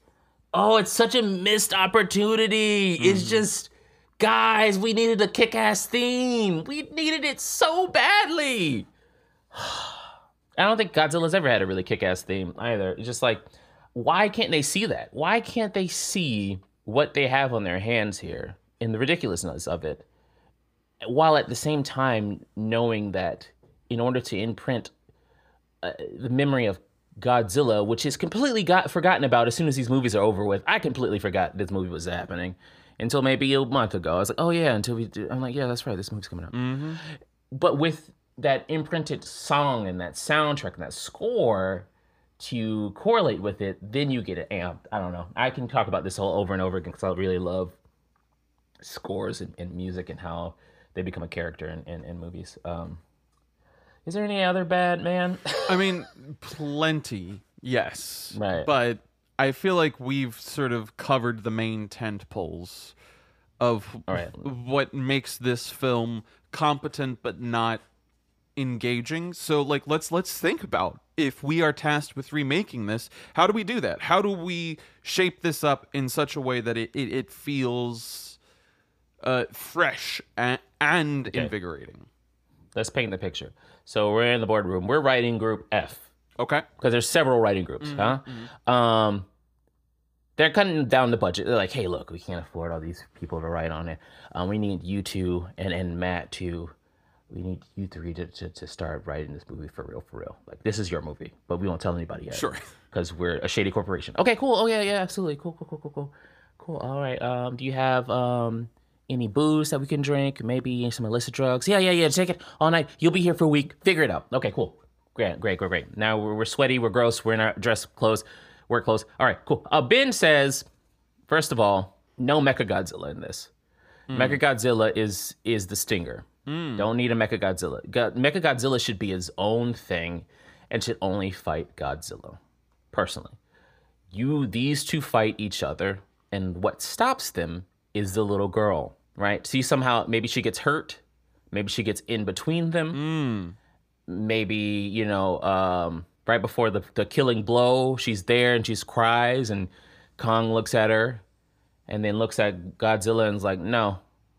oh, it's such a missed opportunity. It's just, guys, we needed a kick ass theme. We needed it so badly. I don't think Godzilla's ever had a really kick ass theme either. It's just like, why can't they see that? Why can't they see what they have on their hands here and the ridiculousness of it? While at the same time knowing that in order to imprint uh, the memory of Godzilla, which is completely got forgotten about as soon as these movies are over with. I completely forgot this movie was happening until maybe a month ago. I was like, oh yeah, until we do. I'm like, yeah, that's right, this movie's coming up. Mm-hmm. But with that imprinted song and that soundtrack and that score to correlate with it, then you get it amped. I don't know. I can talk about this all over and over again because I really love scores and, and, music and how they become a character in, in, in movies. Um, is there any other bad man? I mean, plenty, yes. Right. But I feel like we've sort of covered the main tent poles of right. what makes this film competent but not engaging. So like let's let's think about if we are tasked with remaking this, how do we do that? How do we shape this up in such a way that it, it, it feels uh, fresh and, and okay. invigorating? Let's paint the picture. So we're in the boardroom. We're writing group F. Okay. Because there's several writing groups, mm-hmm, huh? Mm-hmm. Um, they're cutting down the budget. They're like, hey, look, we can't afford all these people to write on it. Um, we need you two and, and Matt to, we need you three to, to, to start writing this movie for real, for real. Like, this is your movie, but we won't tell anybody yet. Sure. Because we're a shady corporation. Okay, cool. Oh, yeah, yeah, absolutely. Cool, cool, cool, cool, cool. Cool. All right. Um, do you have um, any booze that we can drink, maybe some illicit drugs. Yeah, yeah, yeah. Take it all night. You'll be here for a week. Figure it out. Okay, cool. Great, great, great, great. Now we're, we're sweaty. We're gross. We're in our dress clothes, work clothes. All right, cool. Uh, ben says, first of all, no Mecha Godzilla in this. Mm. Mecha Godzilla is is the stinger. Mm. Don't need a Mecha Godzilla. Go- Mecha Godzilla should be his own thing, and should only fight Godzilla. Personally, you these two fight each other, and what stops them is the little girl right? See, somehow maybe she gets hurt, maybe she gets in between them, mm. maybe you know, um, right before the the killing blow, she's there and she cries, and Kong looks at her, and then looks at Godzilla and's like, "No,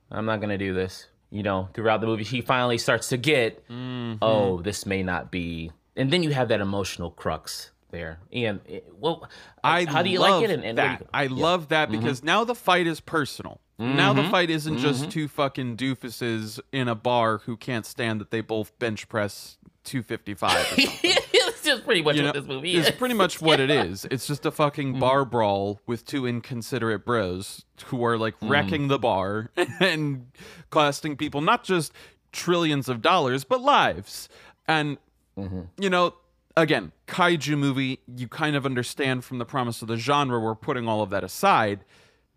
I'm not gonna do this." You know, throughout the movie, he finally starts to get, mm-hmm. "Oh, this may not be," and then you have that emotional crux there. And eh, well, I how do you like it? And, and that. I yeah. love that because mm-hmm. now the fight is personal. Mm-hmm. Now the fight isn't mm-hmm. just two fucking doofuses in a bar who can't stand that they both bench press 255. it's just pretty much you what know, this movie is. It's pretty much what it is. It's just a fucking mm-hmm. bar brawl with two inconsiderate bros who are like mm-hmm. wrecking the bar and costing people not just trillions of dollars but lives. And mm-hmm. you know, again, kaiju movie, you kind of understand from the promise of the genre, we're putting all of that aside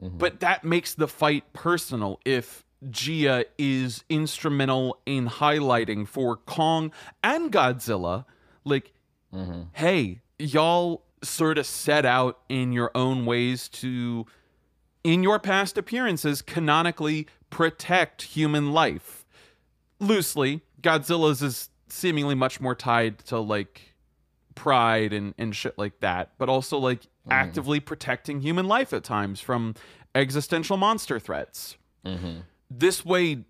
Mm-hmm. But that makes the fight personal if Jia is instrumental in highlighting for Kong and Godzilla, like, mm-hmm. hey, y'all sort of set out in your own ways to, in your past appearances, canonically protect human life. Loosely, Godzilla's is seemingly much more tied to like pride and, and shit like that, but also like mm. actively protecting human life at times from existential monster threats. Mm-hmm. This way,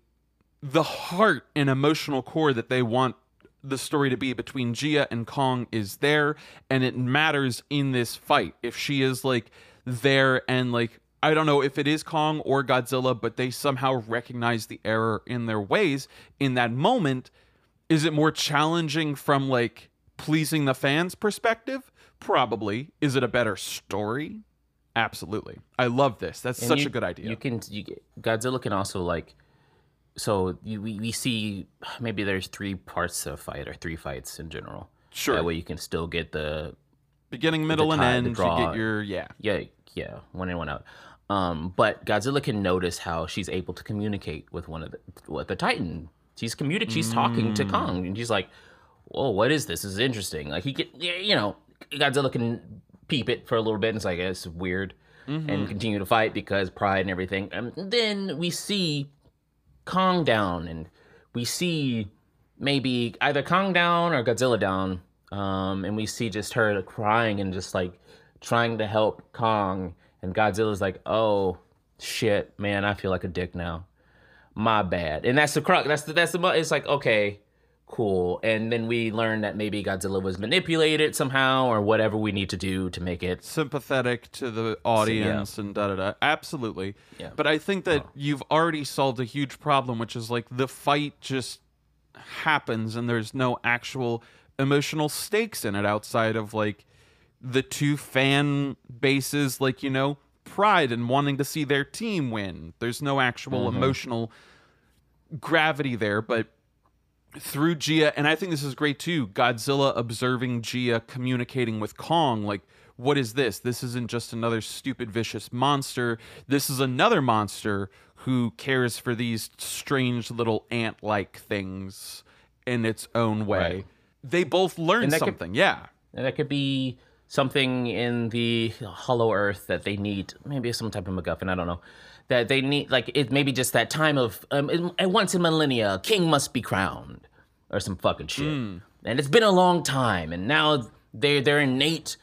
the heart and emotional core that they want the story to be between Jia and Kong is there, and it matters in this fight. If she is like there and like I don't know if it is Kong or Godzilla, but they somehow recognize the error in their ways in that moment. Is it more challenging from like pleasing the fans' perspective? Probably. Is it a better story? Absolutely. I love this. That's And such you- a good idea. You can you get, Godzilla can also like so you, we we see maybe there's three parts of a fight or three fights in general. Sure. That way you can still get the Beginning, middle, and tie, the end. You get your yeah. yeah yeah one in one out. Um, but Godzilla can notice how she's able to communicate with one of the with the Titan. She's communic She's talking Mm. to Kong, and she's like, "Whoa, what is this? This is interesting." Like he can, yeah, you know, Godzilla can peep it for a little bit, and it's like it's weird, Mm-hmm. and continue to fight because pride and everything. And then we see Kong down, and we see maybe either Kong down or Godzilla down, um, and we see just her crying and just like trying to help Kong, and Godzilla's like, "Oh shit, man, I feel like a dick now. My bad." And that's the crux. That's the that's the. It's like okay, cool. And then we learn that maybe Godzilla was manipulated somehow, or whatever we need to do to make it. sympathetic to the audience and da da da. Absolutely. Yeah. But I think that you've already solved a huge problem, which is like the fight just happens and there's no actual emotional stakes in it outside of like the two fan bases, like, you know, pride and wanting to see their team win. There's no actual mm-hmm. emotional gravity there, but through Jia, and I think this is great too. Godzilla observing Jia communicating with Kong, like, what is this? This isn't just another stupid, vicious monster. This is another monster who cares for these strange little ant like things in its own way. Right. They both learn that could- something. yeah. And that could be something in the Hollow Earth that they need, maybe some type of MacGuffin. I don't know. That they need, like it maybe just that time of um, at once in millennia, king must be crowned, or some fucking shit. And it's been a long time, and now their their innate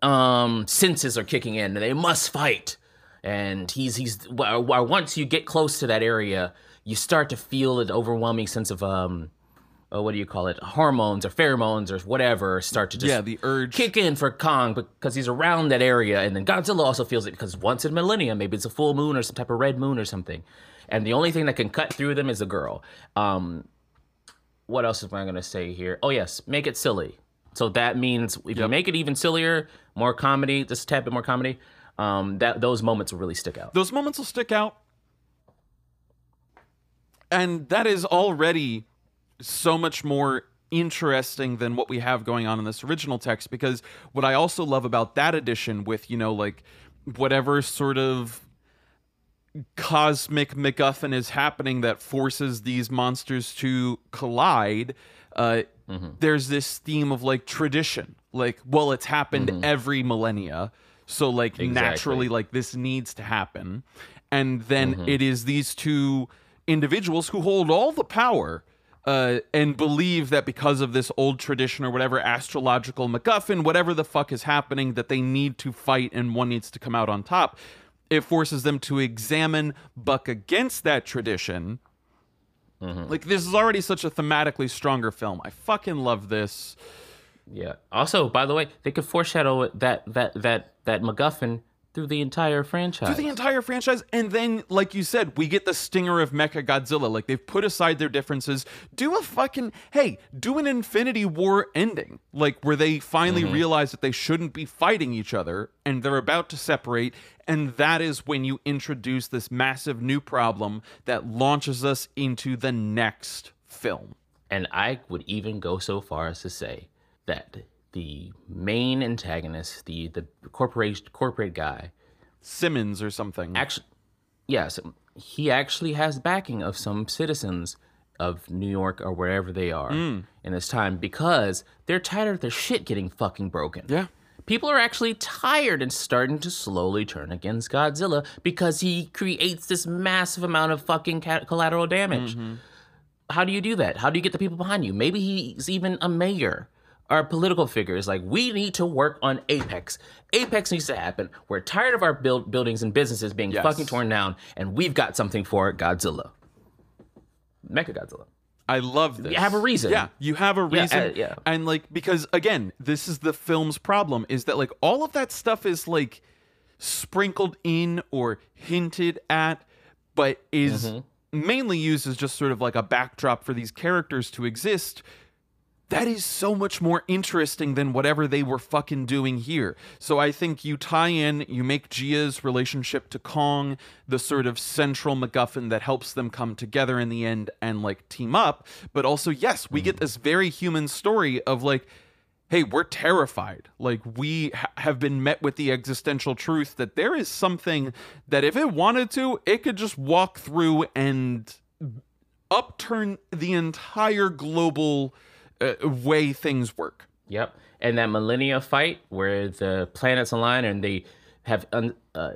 um, senses are kicking in. and They must fight, and he's he's well, once you get close to that area, you start to feel an overwhelming sense of um, uh, what do you call it, hormones or pheromones or whatever start to just Yeah, the urge. kick in for Kong because he's around that area, and then Godzilla also feels it because once in a millennia, maybe it's a full moon or some type of red moon or something, and the only thing that can cut through them is a girl. Um, what else am I gonna say here? Oh yes, make it silly. So that means if you make it even sillier, more comedy, just a tad bit more comedy, um, that those moments will really stick out. those moments will stick out and that is already so much more interesting than what we have going on in this original text because what i also love about that edition with you know like whatever sort of cosmic MacGuffin is happening that forces these monsters to collide, uh, mm-hmm. there's this theme of like tradition. Like, well, it's happened mm-hmm. every millennia. So, like, naturally, like, this needs to happen. And then mm-hmm. it is these two individuals who hold all the power uh, and believe that because of this old tradition or whatever astrological MacGuffin, whatever the fuck is happening, that they need to fight and one needs to come out on top. It forces them to examine, buck against that tradition. Like, this is already such a thematically stronger film. I fucking love this. Yeah. Also, by the way, they could foreshadow that that that that MacGuffin through the entire franchise. through the entire franchise. And then, like you said, we get the stinger of Mecha Godzilla. Like they've put aside their differences. Do a fucking hey, do an Infinity War ending, like where they finally mm-hmm. realize that they shouldn't be fighting each other and they're about to separate. And that is when you introduce this massive new problem that launches us into the next film. And I would even go so far as to say that the main antagonist, the the corporation corporate guy, Simmons or something. actually, yes, he actually has backing of some citizens of New York or wherever they are mm. in this time because they're tired of their shit getting fucking broken. Yeah. People are actually tired and starting to slowly turn against Godzilla because he creates this massive amount of fucking collateral damage. Mm-hmm. How do you do that? How do you get the people behind you? Maybe he's even a mayor a political figures like, we need to work on Apex. Apex needs to happen. We're tired of our build- buildings and businesses being Yes. fucking torn down, and we've got something for it Godzilla. Mecha Godzilla. I love this. You have a reason. Yeah, you have a Yeah, reason. uh, yeah. And like because again, this is the film's problem is that like all of that stuff is like sprinkled in or hinted at, but is mainly used as just sort of like a backdrop for these characters to exist. That is so much more interesting than whatever they were fucking doing here. So I think you tie in, you make Jia's relationship to Kong the sort of central MacGuffin that helps them come together in the end and like team up. But also, yes, we get mm. this very human story of like, hey, we're terrified. Like, we ha- have been met with the existential truth that there is something that if it wanted to, it could just walk through and upturn the entire global uh, way things work. Yep. And that millennia fight where the planets align and they have un, uh,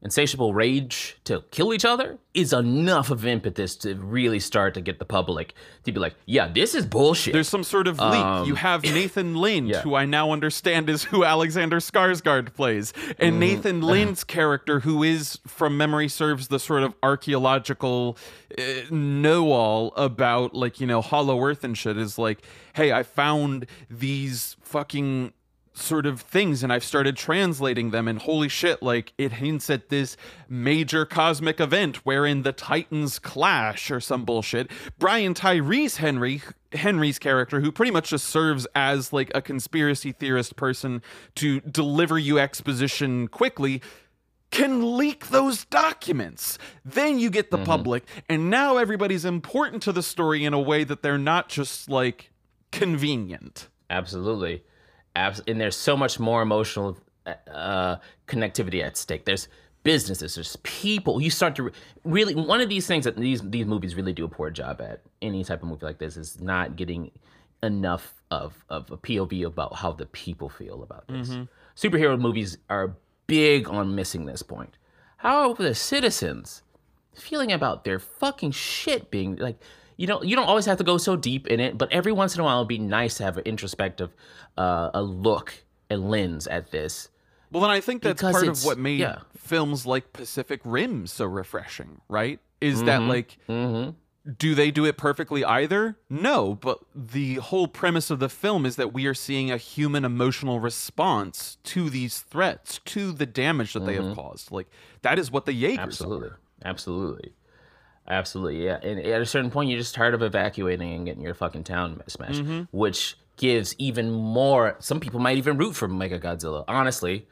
insatiable rage to kill each other is enough of impetus to really start to get the public to be like, yeah, this is bullshit. There's some sort of leak. you um, have Nathan Lind, yeah. who I now understand is who Alexander Skarsgård plays, and mm-hmm. Nathan uh-huh. Lind's character, who is, from memory serves, the sort of archaeological uh, know-all about like you know Hollow Earth and shit, is like, hey, I found these fucking sort of things and I've started translating them and holy shit like it hints at this major cosmic event wherein the titans clash or some bullshit Brian Tyree Henry Henry's character who pretty much just serves as like a conspiracy theorist person to deliver you exposition quickly can leak those documents. Then you get the mm-hmm. public, and now everybody's important to the story in a way that they're not just like convenient. Absolutely. Abs- and there's so much more emotional uh, connectivity at stake. There's businesses, there's people. You start to re- really one of these things that these these movies really do a poor job at. Any type of movie like this is not getting enough of of a POV about how the people feel about this. Superhero movies are big on missing this point. How are the citizens feeling about their fucking shit being like you know you don't always have to go so deep in it but every once in a while it'd be nice to have an introspective uh, a look and lens at this Well, then I think that's Because part of what made yeah. films like Pacific Rim so refreshing, right? Is that like, mm-hmm. do they do it perfectly either? No, but the whole premise of the film is that we are seeing a human emotional response to these threats, to the damage that they have caused. Like, that is what the Jaegers absolutely are. absolutely absolutely yeah. And at a certain point you're just tired of evacuating and getting your fucking town smashed mm-hmm. which gives even more some people might even root for mega godzilla honestly.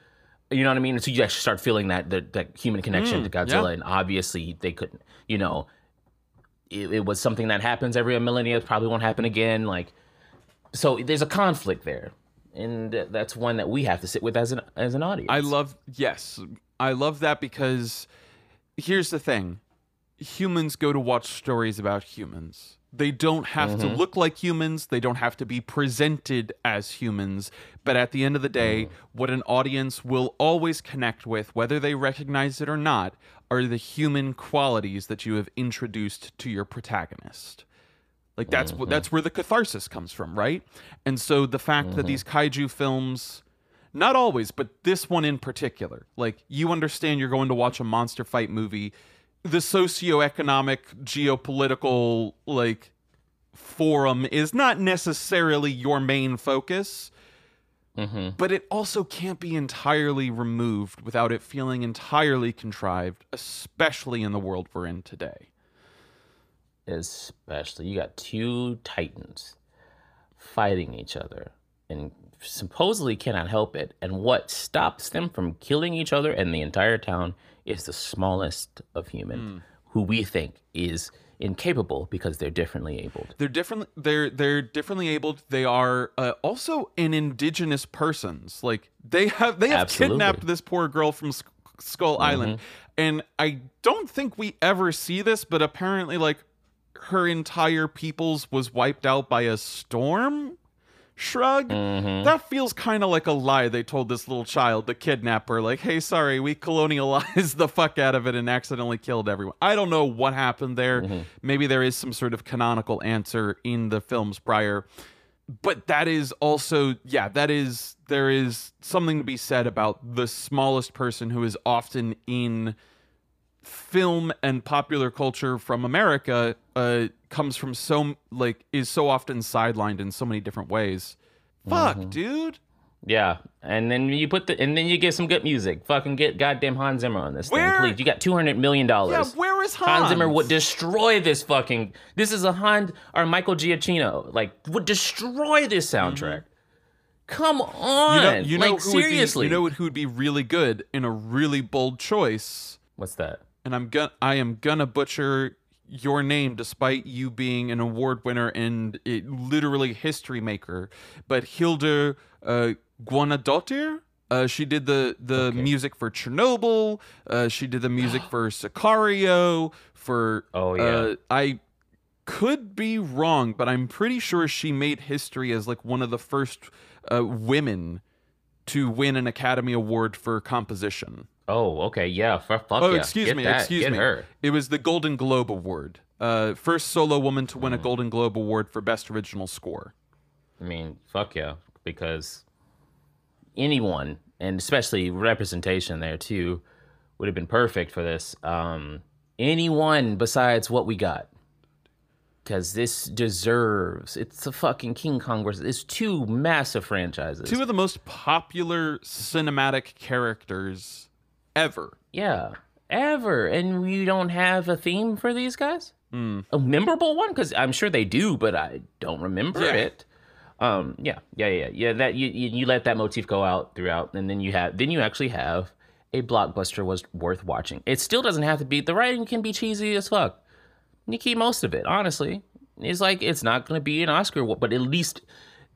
You know what i mean? So you actually start feeling that that, that human connection mm, to godzilla yeah. and obviously they couldn't you know it, it was something that happens every millennia it probably won't happen again like so there's a conflict there and that's one that we have to sit with as an as an audience. I love, yes, I love that because here's the thing humans go to watch stories about humans. They don't have to mm-hmm. look like humans, they don't have to be presented as humans. But at the end of the day, mm-hmm. what an audience will always connect with, whether they recognize it or not, are the human qualities that you have introduced to your protagonist. Like that's what mm-hmm. that's where the catharsis comes from, right? And so the fact that these kaiju films not always, but this one in particular. Like you understand you're going to watch a monster fight movie. The socioeconomic, geopolitical like forum is not necessarily your main focus. Mm-hmm. But it also can't be entirely removed without it feeling entirely contrived, especially in the world we're in today. especially you got two titans fighting each other and supposedly cannot help it and what stops them from killing each other and the entire town is the smallest of human who we think is incapable because they're differently abled They're different. They're they're differently abled. They are uh, also an indigenous persons. Like they have they have Absolutely. kidnapped this poor girl from Sk- Skull Island, and I don't think we ever see this, but apparently, like her entire peoples was wiped out by a storm. Shrug. Mm-hmm. That feels kind of like a lie they told this little child, the kidnapper. Like, hey, sorry, we colonialized the fuck out of it and accidentally killed everyone. I don't know what happened there. Mm-hmm. Maybe there is some sort of canonical answer in the films prior. But that is also, yeah, that is, there is something to be said about the smallest person who is often in film and popular culture from America uh, comes from so like is so often sidelined in so many different ways. Fuck, dude. Yeah, and then you put the and then you get some good music. Fucking get goddamn Hans Zimmer on this Where- thing, please. You got two hundred million dollars. Yeah, where is Hans? Hans Zimmer would destroy this fucking. This is a Hans or Michael Giacchino like would destroy this soundtrack. Come on, Mm-hmm. You know, you like would be- seriously. you know who would be really good in a really bold choice, What's that? And I'm gonna I am gonna butcher your name despite you being an award winner and it, literally history maker. But Hilda uh, Guanadottir. Uh, she did the the music for Chernobyl. Uh, she did the music for Sicario. For Oh, yeah. uh, I could be wrong, but I'm pretty sure she made history as like one of the first uh, women to win an Academy Award for composition. Oh, okay, yeah. Fuck, fuck Oh, yeah. excuse Get me, that. excuse Get me. her. It was the Golden Globe Award. Uh, first solo woman to win Mm. a Golden Globe Award for Best Original Score. I mean, fuck yeah, because anyone, and especially representation there too, would have been perfect for this. Um, anyone besides what we got, because this deserves. It's a fucking King Kong versus. It's two massive franchises. Two of the most popular cinematic characters ever. yeah, ever, and we don't have a theme for these guys. Hmm. A memorable one, because I'm sure they do, but I don't remember Yeah. it. Um, yeah, yeah, yeah, yeah. That you, you you let that motif go out throughout, and then you have then you actually have a blockbuster was worth watching. It still doesn't have to be the writing can be cheesy as fuck. You keep most of it, honestly. It's like it's not gonna be an Oscar, but at least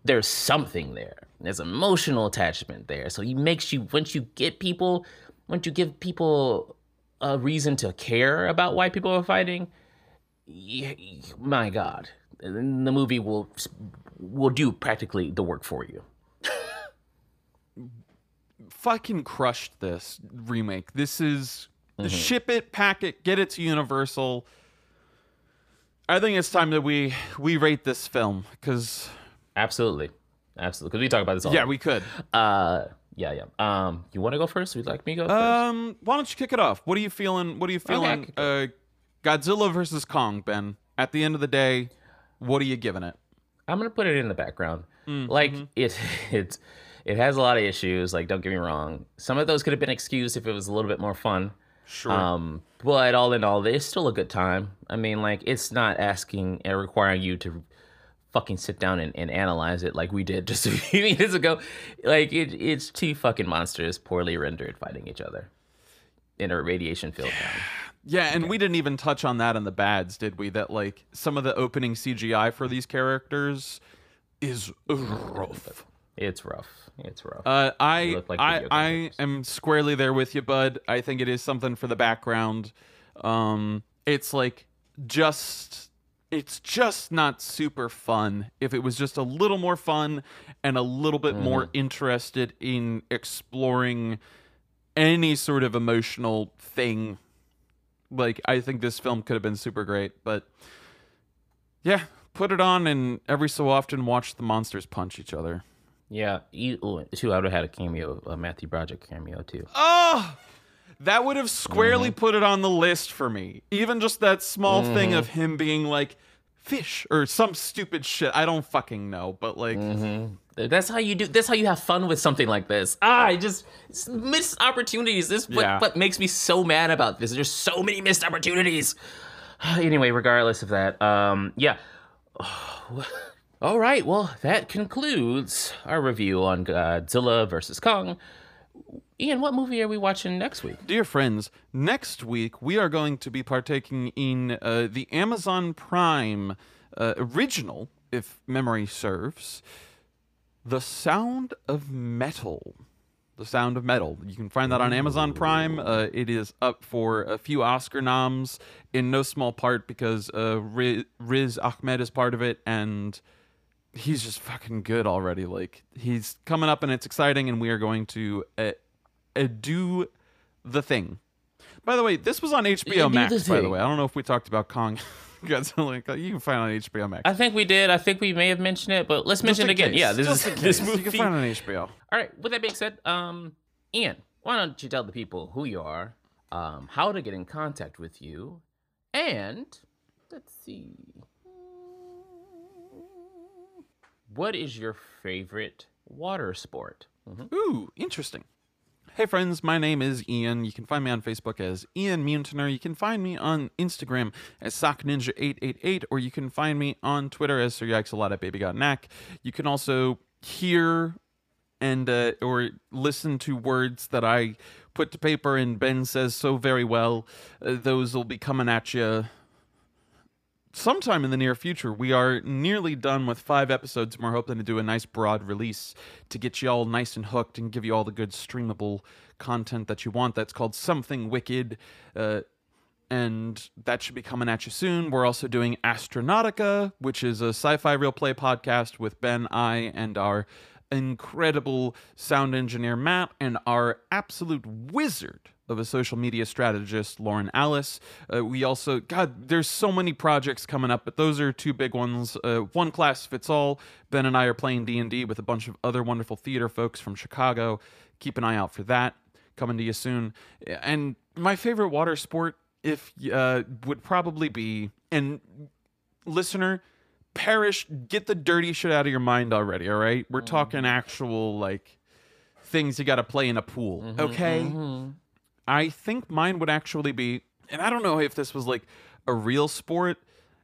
there's something there. There's emotional attachment there. So he makes you once you get people, once you give people a reason to care about why people are fighting, my God, the movie will will do practically the work for you. Fucking crushed this remake. This is Mm-hmm. ship it, pack it, get it to Universal. I think it's time that we we rate this film because Absolutely, absolutely. Because we talk about this all. yeah, we could. Uh, yeah, yeah. Um, you want to go first? Would you like me to go first? Um, why don't you kick it off? What are you feeling? What are you feeling? kick Uh, Godzilla versus Kong, Ben. At the end of the day, what are you giving it? I'm gonna put it in the background. Mm, Like mm-hmm. it, it, it has a lot of issues. Like, don't get me wrong. Some of those could have been excused if it was a little bit more fun. Sure. Um, but all in all, it's still a good time. I mean, like, it's not asking and requiring you to fucking sit down and, and analyze it like we did just a few minutes ago. Like, it, it's two fucking monsters poorly rendered fighting each other in a radiation field. town. yeah, and we didn't even touch on that in the bads, did we? That like some of the opening CGI for these characters is rough. It's rough. It's rough. Uh, I like I I am squarely there with you, bud. I think it is something for the background. Um, it's like just it's just not super fun. If it was just a little more fun and a little bit more Mm-hmm. interested in exploring any sort of emotional thing, like I think this film could have been super great. But yeah, put it on and every so often watch the monsters punch each other. yeah, you, too. I would have had a cameo, a Matthew Broderick cameo too. Oh, that would have squarely put it on the list for me. Even just that small thing of him being like fish or some stupid shit. I don't fucking know, but like That's how you do. That's how you have fun with something like this. Ah, I just missed opportunities. This what, Yeah. what makes me so mad about this. There's so many missed opportunities. anyway, regardless of that, um, yeah. All right. Well, that concludes our review on Godzilla versus Kong. Ian, what movie are we watching next week? Dear friends, next week we are going to be partaking in uh, the Amazon Prime uh, original, if memory serves, The Sound of Metal. The Sound of Metal. You can find that on Amazon Prime. Uh, it is up for a few Oscar noms, in no small part because uh, Riz, Riz Ahmed is part of it, and he's just fucking good already. Like he's coming up, and it's exciting, and we are going to uh, uh, do the thing. By the way, this was on Do HBO the Max. By the way, I don't know if we talked about Kong. Godzilla. You can find it on HBO Max. I think we did. I think we may have mentioned it, but let's mention it again. Yeah, this Just is this movie. You can find it on HBO. All right. With that being said, um, Ian, why don't you tell the people who you are, um, how to get in contact with you, and let's see, what is your favorite water sport? Ooh, interesting. Hey friends, my name is Ian. You can find me on Facebook as Ian Mutiner. You can find me on Instagram as SockNinja888, or you can find me on Twitter as Sir Yikes a lot at Baby Got Knack. You can also hear and uh, or listen to words that I put to paper and Ben says so very well. Uh, those will be coming at you sometime in the near future. We are nearly done with five episodes, and we're hoping to do a nice broad release to get you all nice and hooked and give you all the good streamable content that you want. That's called Something Wicked. Uh, and that should be coming at you soon. We're also doing Astronautica, which is a sci fi real play podcast with Ben, I, and our incredible sound engineer Matt, and our absolute wizard of a social media strategist, Lauren Alice. Uh, we also, God, there's so many projects coming up, but those are two big ones. Uh, one class fits all. Ben and I are playing D and D with a bunch of other wonderful theater folks from Chicago. Keep an eye out for that coming to you soon. And my favorite water sport, if uh, would probably be and listener perish get the dirty shit out of your mind already all right we're talking actual like things you got to play in a pool okay i think mine would actually be and i don't know if this was like a real sport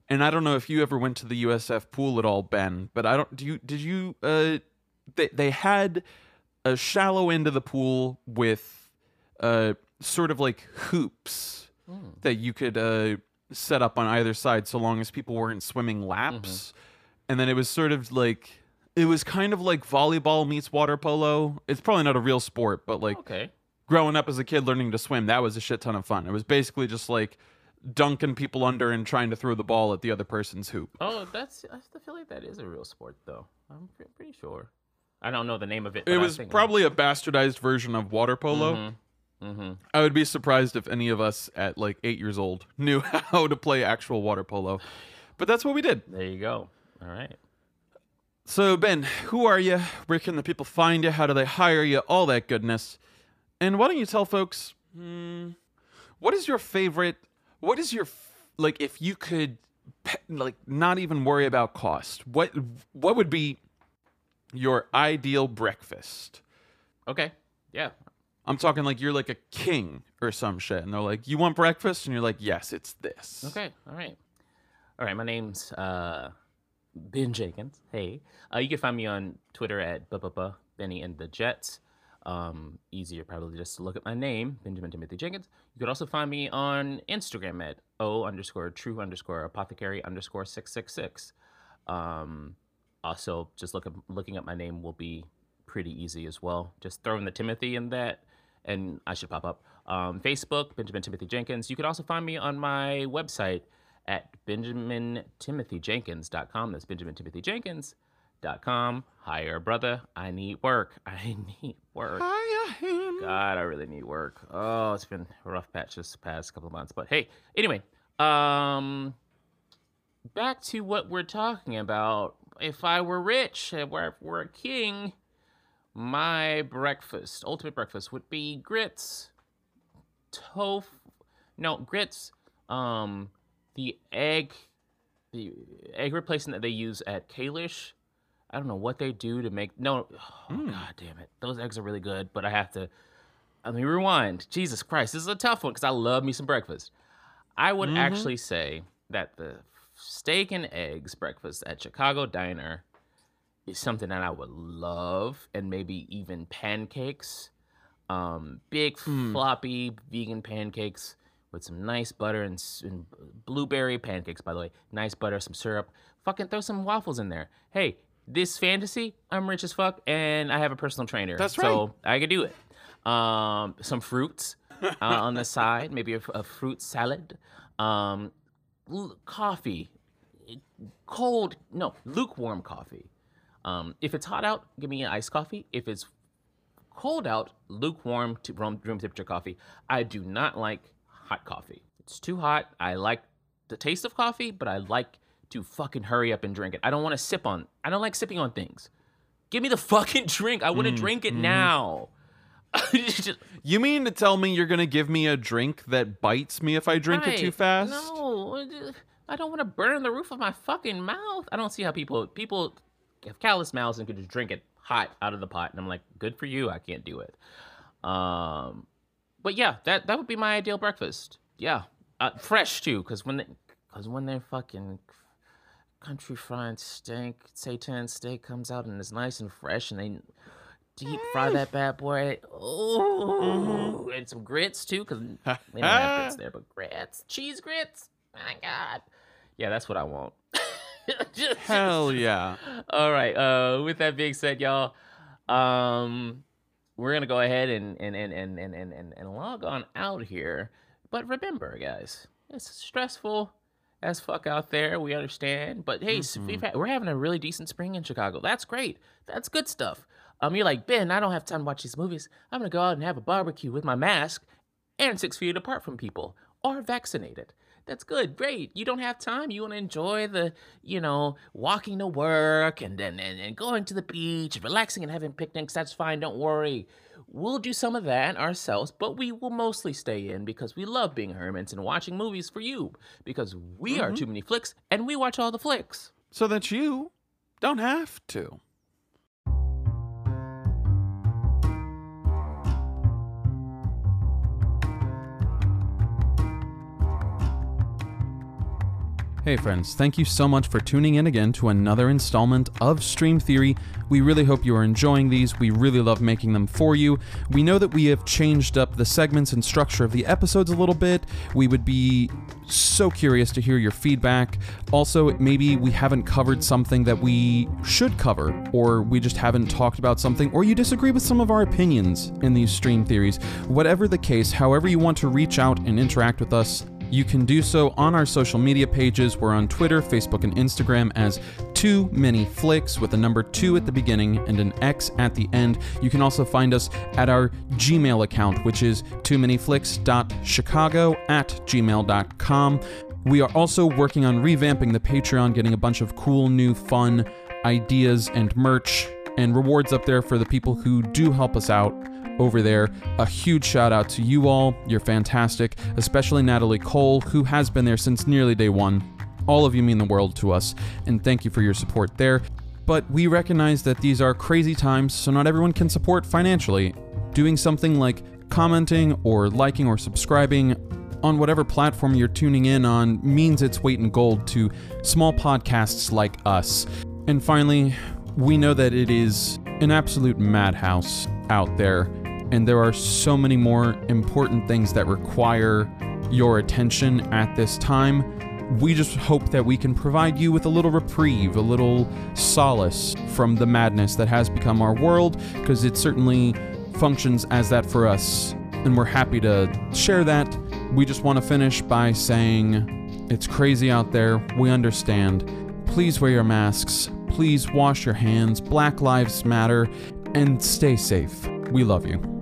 and i don't know if you ever went to the usf pool at all ben but i don't do you did you uh they, they had a shallow end of the pool with uh sort of like hoops that you could uh set up on either side so long as people weren't swimming laps. And then it was sort of like it was kind of like volleyball meets water polo. It's probably not a real sport but like Okay. Growing up as a kid learning to swim that was a shit ton of fun it was basically just like dunking people under and trying to throw the ball at the other person's hoop Oh, that's. I still feel like that is a real sport, though. I'm pretty sure. I don't know the name of it. it was probably a bastardized version of water polo Mm-hmm. I would be surprised if any of us at like eight years old knew how to play actual water polo. But that's what we did. There you go. All right. So, Ben, who are you? Where can the people find you? How do they hire you? All that goodness. And why don't you tell folks, hmm, what is your favorite? What is your, like, if you could, like, not even worry about cost, what, what would be your ideal breakfast? Okay. Yeah. I'm talking like you're like a king or some shit. And they're like, you want breakfast? And you're like, yes, it's this. Okay. All right. All right. My name's uh, Ben Jenkins. Hey. Uh, you can find me on Twitter at Benny and the Jets. Um, easier probably just to look at my name, Benjamin Timothy Jenkins. You could also find me on Instagram at O underscore true underscore apothecary underscore six six six. Um, also, just look up, looking up my name will be pretty easy as well. Just throwing the Timothy in that, and I should pop up. Um, Facebook, Benjamin Timothy Jenkins. You could also find me on my website at benjamintimothyjenkins.com. That's benjamintimothyjenkins.com. Hire a brother. I need work. I need work. Hire him. God, I really need work. Oh, it's been a rough patch this past couple of months. But hey, anyway, um, back to what we're talking about. If I were rich, if I were a king, my breakfast, ultimate breakfast, would be grits, tofu, no grits, um, the egg, the egg replacement that they use at Kalish. I don't know what they do to make. No, oh, hmm. god damn it, those eggs are really good, but I have to. Let me rewind. Jesus Christ, this is a tough one because I love me some breakfast. I would mm-hmm. actually say that the steak and eggs breakfast at Chicago Diner is something that I would love, and maybe even pancakes. Um, big hmm. floppy vegan pancakes with some nice butter and, and blueberry pancakes, by the way. Nice butter, some syrup. Fucking throw some waffles in there. Hey, this fantasy, I'm rich as fuck, and I have a personal trainer. That's So I could do it. Um, some fruits uh, on the side, maybe a, a fruit salad. Um, l- coffee, cold, no, lukewarm coffee. Um, if it's hot out, give me an iced coffee. If it's cold out, lukewarm to room, room temperature coffee. I do not like hot coffee. It's too hot. I like the taste of coffee, but I like to fucking hurry up and drink it. I don't want to sip on. I don't like sipping on things. Give me the fucking drink. I want to drink it now. Just- You mean to tell me you're gonna give me a drink that bites me if I drink it too fast? No, I don't want to burn the roof of my fucking mouth. I don't see how people people have callous mouths and could just drink it hot out of the pot, and I'm like, good for you. I can't do it. Um, but yeah, that that would be my ideal breakfast. Yeah, uh, fresh too, because when they, cause when they're fucking country fried steak, seitan steak comes out and it's nice and fresh, and they deep fry that bad boy. Oh, and some grits too, because we don't have grits there, but grits, cheese grits. My God, yeah, that's what I want. Just- Hell yeah. all right. Uh, with that being said, y'all, um, we're gonna go ahead and and and and and and, and, and log on out here. But remember, guys, it's stressful as fuck out there. We understand, but hey, s- we've had, we're having a really decent spring in Chicago. That's great. That's good stuff. Um, you're like Ben. I don't have time to watch these movies. I'm gonna go out and have a barbecue with my mask and six feet apart from people or vaccinated. That's good. Great. You don't have time. You want to enjoy the, you know, walking to work and then and, and going to the beach, relaxing and having picnics. That's fine. Don't worry. We'll do some of that ourselves, but we will mostly stay in because we love being hermits and watching movies for you because we are mm-hmm. too many flicks and we watch all the flicks. So that you don't have to. Hey, friends, thank you so much for tuning in again to another installment of Stream Theory. We really hope you are enjoying these. We really love making them for you. We know that we have changed up the segments and structure of the episodes a little bit. We would be so curious to hear your feedback. Also, maybe we haven't covered something that we should cover, or we just haven't talked about something, or you disagree with some of our opinions in these stream theories. Whatever the case, however you want to reach out and interact with us, you can do so on our social media pages. We're on Twitter, Facebook, and Instagram as Too Many Flicks with a number two at the beginning and an X at the end. You can also find us at our Gmail account, which is too many flicks.chicago at gmail.com. We are also working on revamping the Patreon, getting a bunch of cool, new, fun ideas and merch and rewards up there for the people who do help us out over there. A huge shout out to you all. You're fantastic, especially Natalie Cole, who has been there since nearly day one. All of you mean the world to us, and thank you for your support there. But we recognize that these are crazy times, so not everyone can support financially. Doing something like commenting or liking or subscribing on whatever platform you're tuning in on means its weight in gold to small podcasts like us. And finally, we know that it is an absolute madhouse out there, and there are so many more important things that require your attention at this time. We just hope that we can provide you with a little reprieve, a little solace from the madness that has become our world, because it certainly functions as that for us, and we're happy to share that. We just want to finish by saying it's crazy out there. We understand. Please wear your masks. Please wash your hands. Black Lives Matter. And stay safe. We love you.